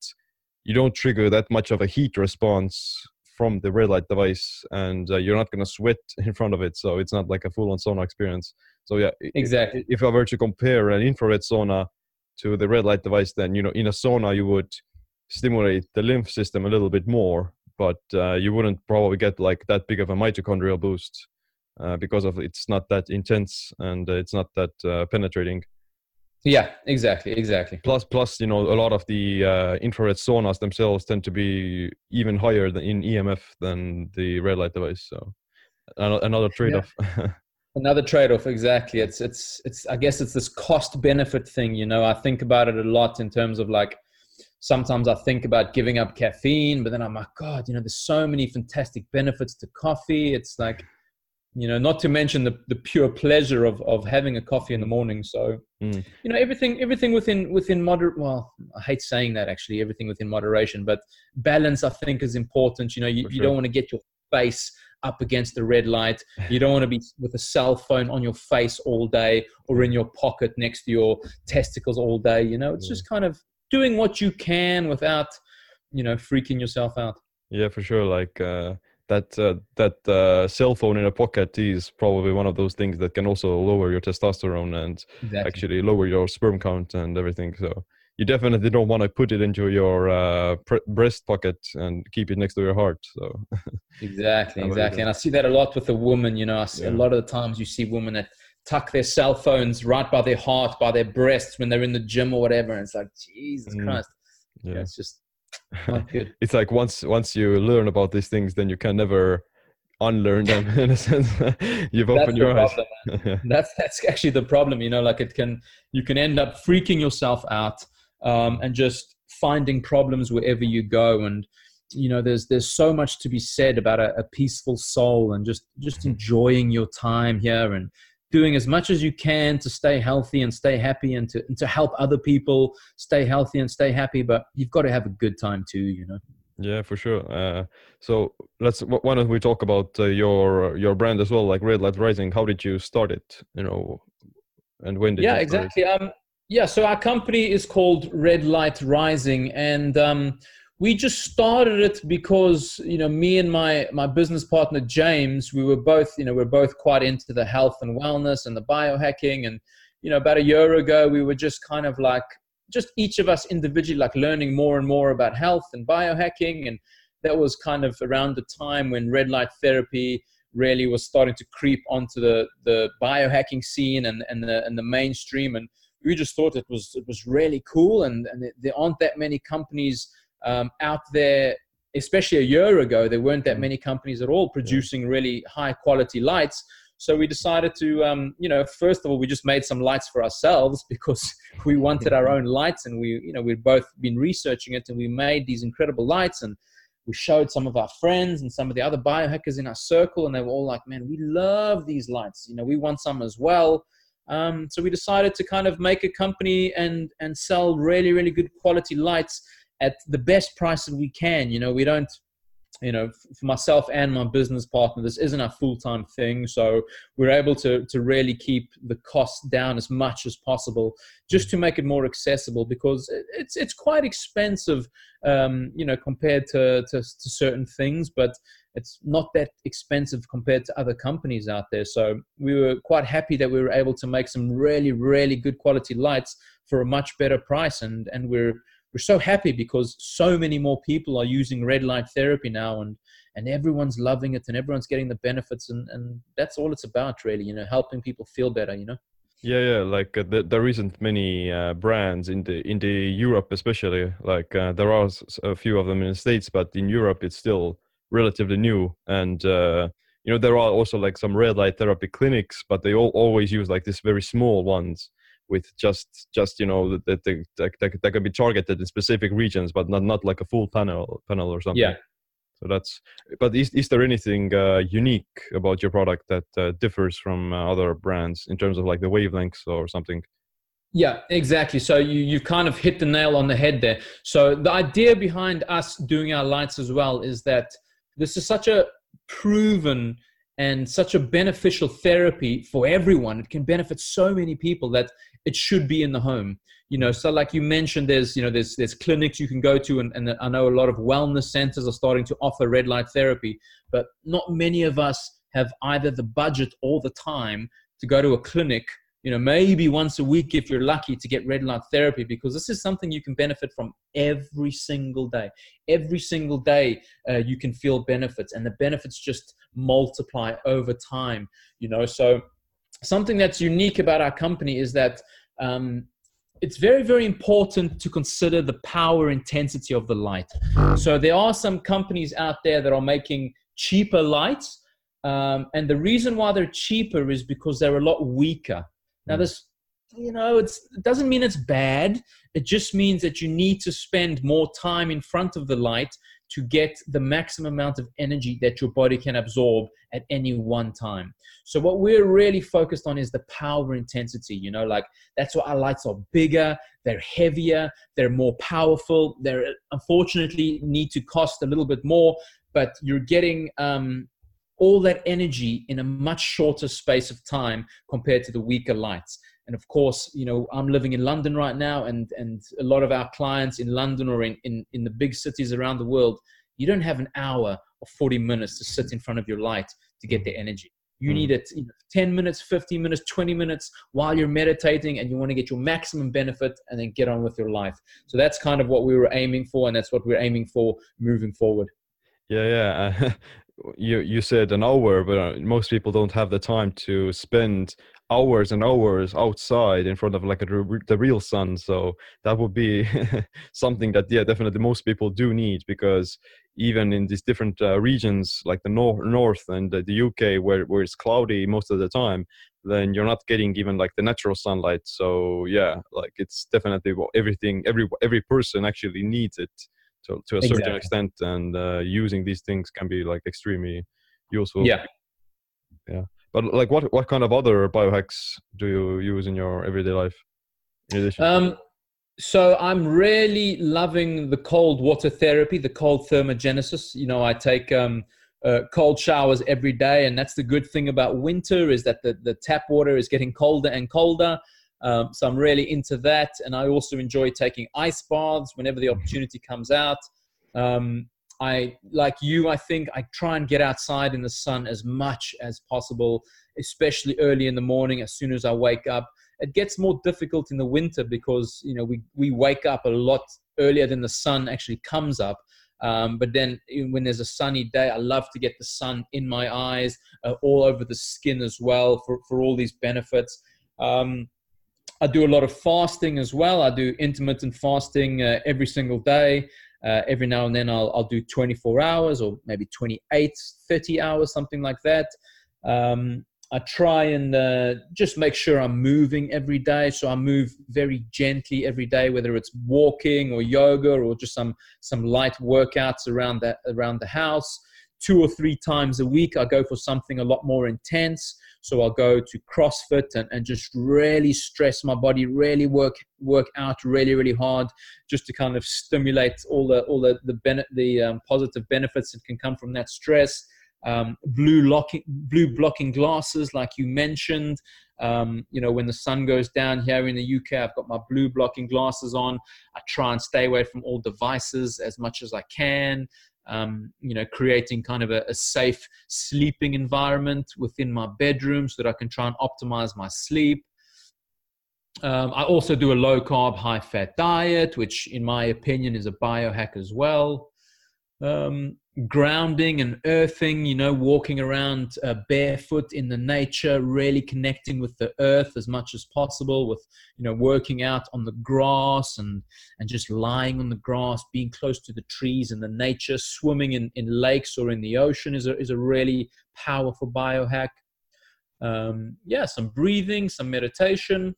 you don't trigger that much of a heat response from the red light device and uh, you're not going to sweat in front of it. So it's not like a full-on sauna experience. So yeah exactly if, if i were to compare an infrared sauna to the red light device then you know in a sauna you would stimulate the lymph system a little bit more but uh, you wouldn't probably get like that big of a mitochondrial boost uh, because of it's not that intense and it's not that uh, penetrating yeah, exactly, exactly. Plus, plus, you know, a lot of the uh, infrared saunas themselves tend to be even higher than in EMF than the red light device. So, another trade-off. Yeah. another trade-off, exactly. It's it's it's. I guess it's this cost-benefit thing. You know, I think about it a lot in terms of like. Sometimes I think about giving up caffeine, but then I'm like, God, you know, there's so many fantastic benefits to coffee. It's like, you know not to mention the, the pure pleasure of, of having a coffee in the morning so Mm. you know everything everything within within moderate, well i hate saying that actually everything within moderation but balance i think is important you know you, For you don't want to get your face up against the red light you don't want to be with a cell phone on your face all day or in your pocket next to your testicles all day you know it's Yeah. just kind of doing what you can without you know freaking yourself out Yeah, for sure. Like uh, that uh, that uh, cell phone in a pocket is probably one of those things that can also lower your testosterone and exactly actually lower your sperm count and everything. So you definitely don't want to put it into your uh, pre- breast pocket and keep it next to your heart. So Exactly, exactly. And I see that a lot with the women. You know, I see a lot of the times you see women that tuck their cell phones right by their heart, by their breasts when they're in the gym or whatever. And it's like, Jesus Mm, Christ. Yeah. yeah, it's just not good. it's like once once you learn about these things, then you can never unlearn them in a sense. You've opened the your eyes. problem. That's that's actually the problem. You know, like it can you can end up freaking yourself out um, and just finding problems wherever you go. And you know, there's there's so much to be said about a, a peaceful soul and just just enjoying your time here and doing as much as you can to stay healthy and stay happy and to and to help other people stay healthy and stay happy. But you've got to have a good time too. You know. Yeah, for sure. Uh, so let's. Why don't we talk about uh, your your brand as well, like Red Light Rising? How did you start it? You know, and when did yeah you exactly um yeah so our company is called red light rising and um we just started it because you know me and my my business partner james we were both you know we're both quite into the health and wellness and the biohacking. And you know about a year ago we were just kind of like just each of us individually like learning more and more about health and biohacking. And that was kind of around the time when red light therapy really was starting to creep onto the the biohacking scene and and the and the mainstream. And we just thought it was it was really cool. And and there aren't that many companies um, out there especially a year ago there weren't that many companies at all producing really high quality lights. So we decided to um, you know first of all we just made some lights for ourselves because we wanted our own lights and we you know we'd both been researching it and we made these incredible lights and we showed some of our friends and some of the other biohackers in our circle and they were all like man we love these lights. You know we want some as well. Um, so we decided to kind of make a company and and sell really really good quality lights at the best price that we can you know we don't you know for myself and my business partner this isn't a full-time thing so we're able to to really keep the cost down as much as possible just to make it more accessible because it's it's quite expensive um, you know compared to, to to certain things but it's not that expensive compared to other companies out there. So we were quite happy that we were able to make some really really good quality lights for a much better price and and we're we're so happy because so many more people are using red light therapy now and and everyone's loving it and everyone's getting the benefits and and that's all it's about really you know helping people feel better you know Yeah, yeah. Like uh, th- there isn't many uh, brands in the in the Europe, especially. Like uh, there are a few of them in the states, but in Europe it's still relatively new. And uh, you know there are also like some red light therapy clinics, but they all always use like this very small ones with just just you know that that that, that can be targeted in specific regions, but not not like a full panel panel or something. Yeah. So that's. But is is there anything uh, unique about your product that uh, differs from uh, other brands in terms of like the wavelengths or something? Yeah, exactly. So you you've kind of hit the nail on the head there. So the idea behind us doing our lights as well is that this is such a proven and such a beneficial therapy for everyone. It can benefit so many people that it should be in the home. You know, so like you mentioned, there's you know there's there's clinics you can go to, and, and I know a lot of wellness centers are starting to offer red light therapy, but not many of us have either the budget or the time to go to a clinic you know maybe once a week if you're lucky to get red light therapy because this is something you can benefit from every single day. Every single day uh, you can feel benefits and the benefits just multiply over time you know. So something that's unique about our company is that um, it's very very important to consider the power intensity of the light. So there are some companies out there that are making cheaper lights um, and the reason why they're cheaper is because they're a lot weaker now, Mm. this, you know, it's, it doesn't mean it's bad. It just means that you need to spend more time in front of the light to get the maximum amount of energy that your body can absorb at any one time. So what we're really focused on is the power intensity, you know, like that's why our lights are bigger, they're heavier, they're more powerful. They're unfortunately need to cost a little bit more, but you're getting um, all that energy in a much shorter space of time compared to the weaker lights. And of course you know i'm living in london right now and and a lot of our clients in london or in in, in the big cities around the world you don't have an hour or 40 minutes to sit in front of your light to get the energy. You hmm. need it you know, 10 minutes 15 minutes 20 minutes while you're meditating and you want to get your maximum benefit and then get on with your life. So that's kind of what we were aiming for and that's what we're aiming for moving forward. Yeah yeah you you said an hour but uh, most people don't have the time to spend hours and hours outside in front of like a, the real sun. So that would be something that yeah definitely most people do need because even in these different uh, regions like the north north and the, the uk where, where it's cloudy most of the time then you're not getting even like the natural sunlight. So yeah like it's definitely what everything every every person actually needs it to, to a certain extent and uh, using these things can be like extremely useful yeah yeah but like, what what kind of other biohacks do you use in your everyday life? In addition, um, so I'm really loving the cold water therapy, the cold thermogenesis. You know, I take um, uh, cold showers every day, and that's the good thing about winter is that the the tap water is getting colder and colder. Um, so I'm really into that, and I also enjoy taking ice baths whenever the mm-hmm. opportunity comes out. Um, I, like you, I think I try and get outside in the sun as much as possible, especially early in the morning as soon as I wake up. It gets more difficult in the winter because, you know, we, we wake up a lot earlier than the sun actually comes up. Um, but then when there's a sunny day, I love to get the sun in my eyes, uh, all over the skin as well for, for all these benefits. Um, I do a lot of fasting as well. I do intermittent fasting uh, every single day. Uh, every now and then I'll, I'll do 24 hours or maybe 28, 30 hours, something like that. Um, I try and uh, just make sure I'm moving every day. So I move very gently every day, whether it's walking or yoga or just some some light workouts around that around the house. Two or three times a week, I go for something a lot more intense. So I'll go to CrossFit and, and just really stress my body, really work work out really really hard, just to kind of stimulate all the all the the, bene- the um, positive benefits that can come from that stress. Um, blue locking, blue blocking glasses, like you mentioned. Um, you know, when the sun goes down here in the UK, I've got my blue blocking glasses on. I try and stay away from all devices as much as I can um, you know, creating kind of a, a, safe sleeping environment within my bedroom so that I can try and optimize my sleep. Um, I also do a low carb, high fat diet, which, in my opinion, is a biohack as well. Um, grounding and earthing, you know, walking around uh, barefoot in the nature, really connecting with the earth as much as possible, with, you know, working out on the grass and, and just lying on the grass, being close to the trees and the nature, swimming in, in lakes or in the ocean is a, is a really powerful biohack. Um, yeah, some breathing, some meditation,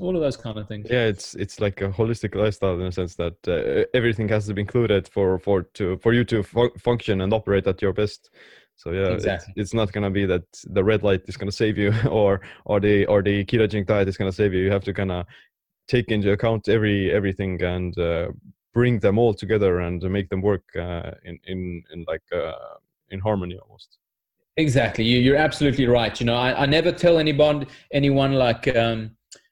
all of those kind of things. Yeah it's it's like a holistic lifestyle in a sense that uh, everything has to be included for for to for you to fu- function and operate at your best. So yeah exactly. it's, it's not going to be that the red light is going to save you or or the or the ketogenic diet is going to save you. You have to kind of take into account every everything and uh, bring them all together and make them work uh, in in in like uh, in harmony almost. Exactly. You, you're absolutely right. You know I, I never tell anyone anyone like um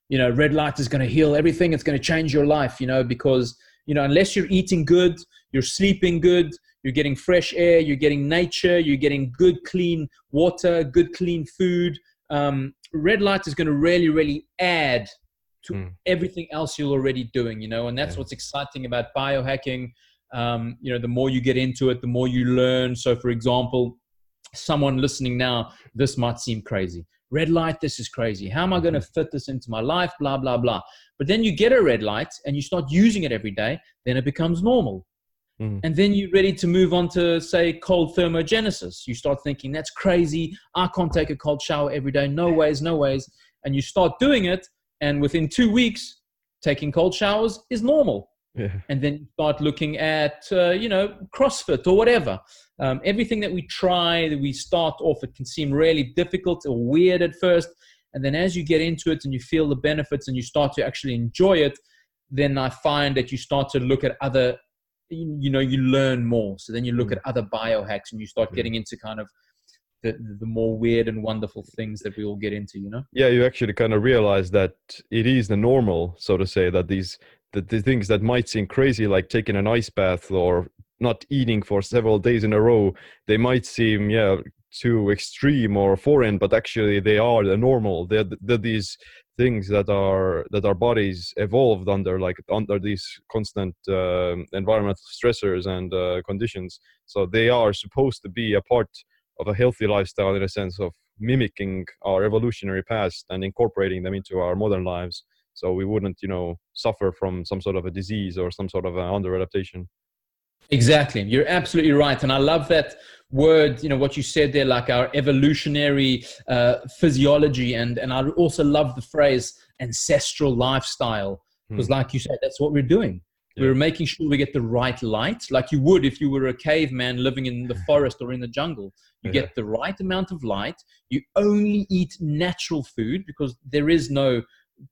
you know, red light is going to heal everything. It's going to change your life, you know, because, you know, unless you're eating good, you're sleeping good, you're getting fresh air, you're getting nature, you're getting good, clean water, good, clean food. Um, red light is going to really, really add to mm. everything else you're already doing, you know, and that's yeah. what's exciting about biohacking. Um, you know, the more you get into it, the more you learn. So, for example, someone listening now, this might seem crazy red light, this is crazy. How am I going to mm-hmm. fit this into my life? Blah, blah, blah. But then you get a red light and you start using it every day, then it becomes normal. Mm. And then you're ready to move on to, say, cold thermogenesis. You start thinking, that's crazy. I can't take a cold shower every day. No ways, no ways. And you start doing it. And within two weeks, taking cold showers is normal. Yeah. and then you start looking at uh, you know CrossFit or whatever. Um, everything that we try, that we start off, it can seem really difficult or weird at first, and then as you get into it and you feel the benefits and you start to actually enjoy it, then I find that you start to look at other, you know, you learn more. So then you look Mm. at other biohacks and you start Yeah. getting into kind of the, the more weird and wonderful things that we all get into. You know. yeah you actually kind of realize that it is the normal so to say that these that the things that might seem crazy like taking an ice bath or not eating for several days in a row they might seem yeah too extreme or foreign but actually they are the normal. They're, they're these things that are that our bodies evolved under like under these constant um environmental stressors and uh, conditions. So they are supposed to be a part of a healthy lifestyle in a sense of mimicking our evolutionary past and incorporating them into our modern lives. So we wouldn't you know suffer from some sort of a disease or some sort of an under adaptation Exactly. You're absolutely right. And I love that word, you know, what you said there, like our evolutionary uh, physiology. And, and I also love the phrase ancestral lifestyle, because, like you said, that's what we're doing. Yeah. We're making sure we get the right light, like you would if you were a caveman living in the forest or in the jungle. You Yeah. get the right amount of light. You only eat natural food because there is no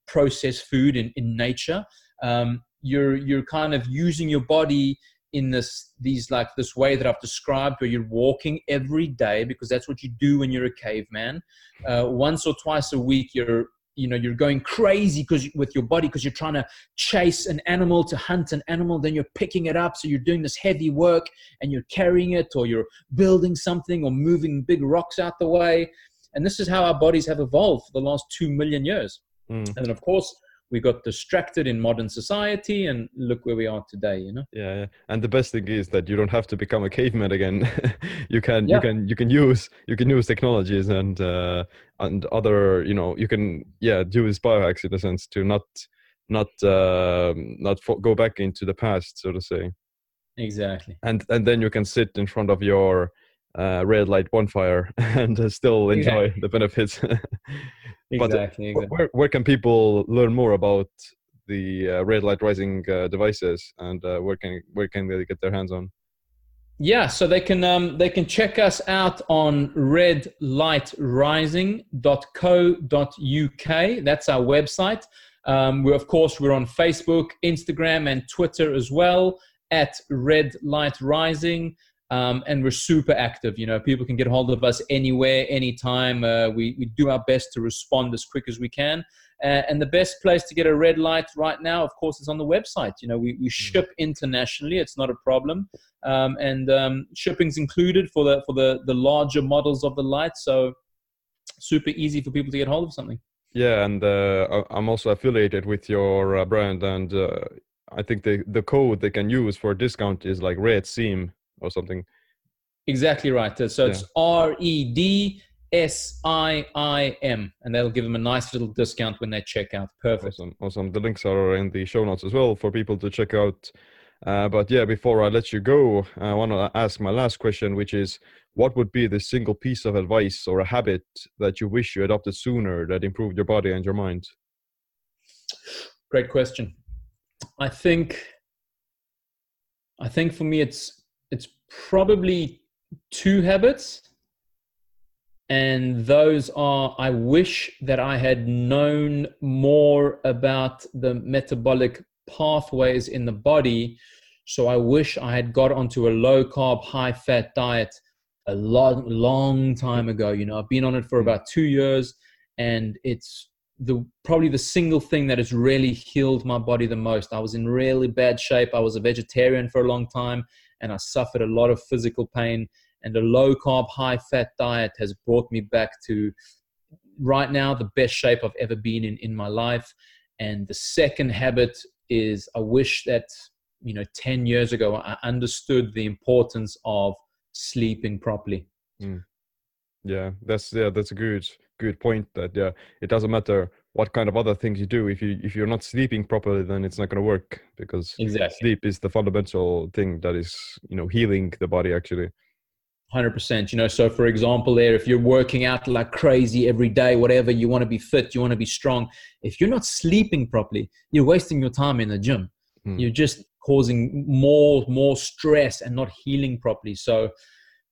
processed food in, in nature. Um, you're you're kind of using your body in this these like this way that I've described, where you're walking every day because that's what you do when you're a caveman. Uh, once or twice a week, you're you know you're going crazy because with your body because you're trying to chase an animal to hunt an animal then you're picking it up so you're doing this heavy work and you're carrying it or you're building something or moving big rocks out the way and this is how our bodies have evolved for the last 2 million years Mm. and then of course we got distracted in modern society and look where we are today you know? Yeah, yeah. And the best thing is that you don't have to become a caveman again. You can Yeah. you can you can use you can use technologies and uh and other you know you can yeah do this biohacks in a sense to not not um not fo- go back into the past so to say. Exactly. And and then you can sit in front of your uh, red light bonfire and uh, still enjoy Exactly. the benefits. But, uh, exactly, exactly. where where can people learn more about the uh, red light rising uh, devices and uh, where can where can they get their hands on? Yeah, so they can um, they can check us out on redlightrising.co.uk. That's our website. Um, we of course we're on Facebook, Instagram, and Twitter as well at Red Light Rising. Um, and we're super active. You know, people can get hold of us anywhere, anytime. Uh, we we do our best to respond as quick as we can. Uh, and the best place to get a red light right now, of course, is on the website. You know, we, we ship internationally; it's not a problem um, and um, shipping's included for the for the the larger models of the light. So super easy for people to get hold of something. Yeah, and uh, I'm also affiliated with your uh, brand, and uh, I think the the code they can use for discount is like red Siim or something. Exactly right. Uh, So it's R E D S I I M, and that'll give them a nice little discount when they check out. Perfect. Awesome, awesome. The links are in the show notes as well for people to check out. Uh, but yeah, before I let you go, I want to ask my last question, which is, what would be the single piece of advice or a habit that you wish you adopted sooner that improved your body and your mind? Great question. I think I think for me it's it's probably two habits. And those are I wish that I had known more about the metabolic pathways in the body. So I wish I had got onto a low carb, high fat diet a long, long time ago. You know, I've been on it for about two years and it's the probably the single thing that has really healed my body the most. I was in really bad shape. I was a vegetarian for a long time and I suffered a lot of physical pain. And a low carb, high fat diet has brought me back to right now the best shape I've ever been in in my life. And the second habit is I wish that, you know, 10 years ago, I understood the importance of sleeping properly. Mm. Yeah, that's yeah, that's a good good point. That yeah, it doesn't matter what kind of other things you do if you if you're not sleeping properly, then it's not going to work because Exactly. sleep is the fundamental thing that is you know healing the body actually. Hundred percent. You know, so for example, there, if you're working out like crazy every day, whatever, you want to be fit, you want to be strong. If you're not sleeping properly, you're wasting your time in the gym. Hmm. You're just causing more more stress and not healing properly. So,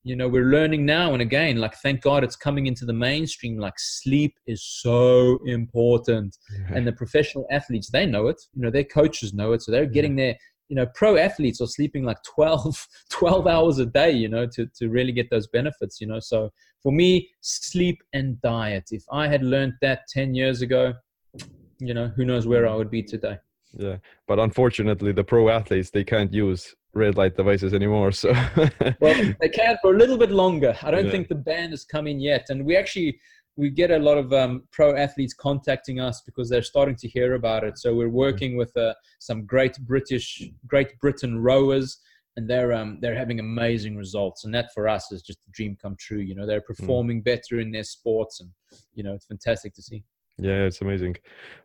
you know, we're learning now and again. Like, thank God it's coming into the mainstream. Like, sleep is so important, and the professional athletes they know it. You know, their coaches know it, so they're getting their you know pro athletes are sleeping like 12 12 hours a day you know to, to really get those benefits you know so for me sleep and diet if i had learned that 10 years ago you know who knows where i would be today yeah but unfortunately the pro athletes they can't use red light devices anymore so well they can for a little bit longer. I don't Yeah. think the ban has come in yet and we actually we get a lot of um, pro athletes contacting us because they're starting to hear about it. So we're working with uh, some great british great britain rowers and they're um, they're having amazing results. And that for us is just a dream come true you know? They're performing better in their sports and you know it's fantastic to see Yeah, it's amazing.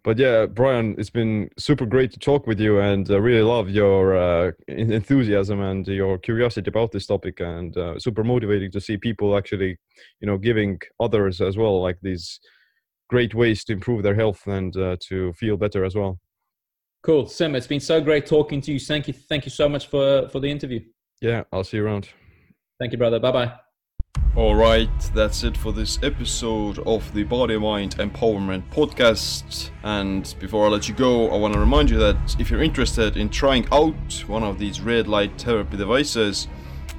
But yeah, Brian, it's been super great to talk with you, and I really love your uh, enthusiasm and your curiosity about this topic, and uh, super motivating to see people actually, you know, giving others as well like these great ways to improve their health and uh, to feel better as well. cool Siim it's been so great talking to you thank you thank you so much for for the interview Yeah, I'll see you around. thank you brother bye bye Alright, that's it for this episode of the Body Mind Empowerment Podcast. And before I let you go, I want to remind you that if you're interested in trying out one of these red light therapy devices,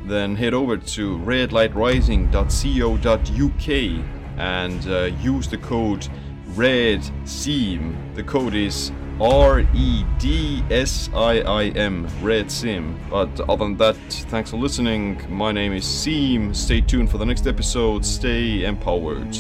then head over to redlightrising.co.uk and uh, use the code REDSIIM. The code is R E D S I I M, Red Siim. But other than that, thanks for listening. My name is Siim. Stay tuned for the next episode. Stay empowered.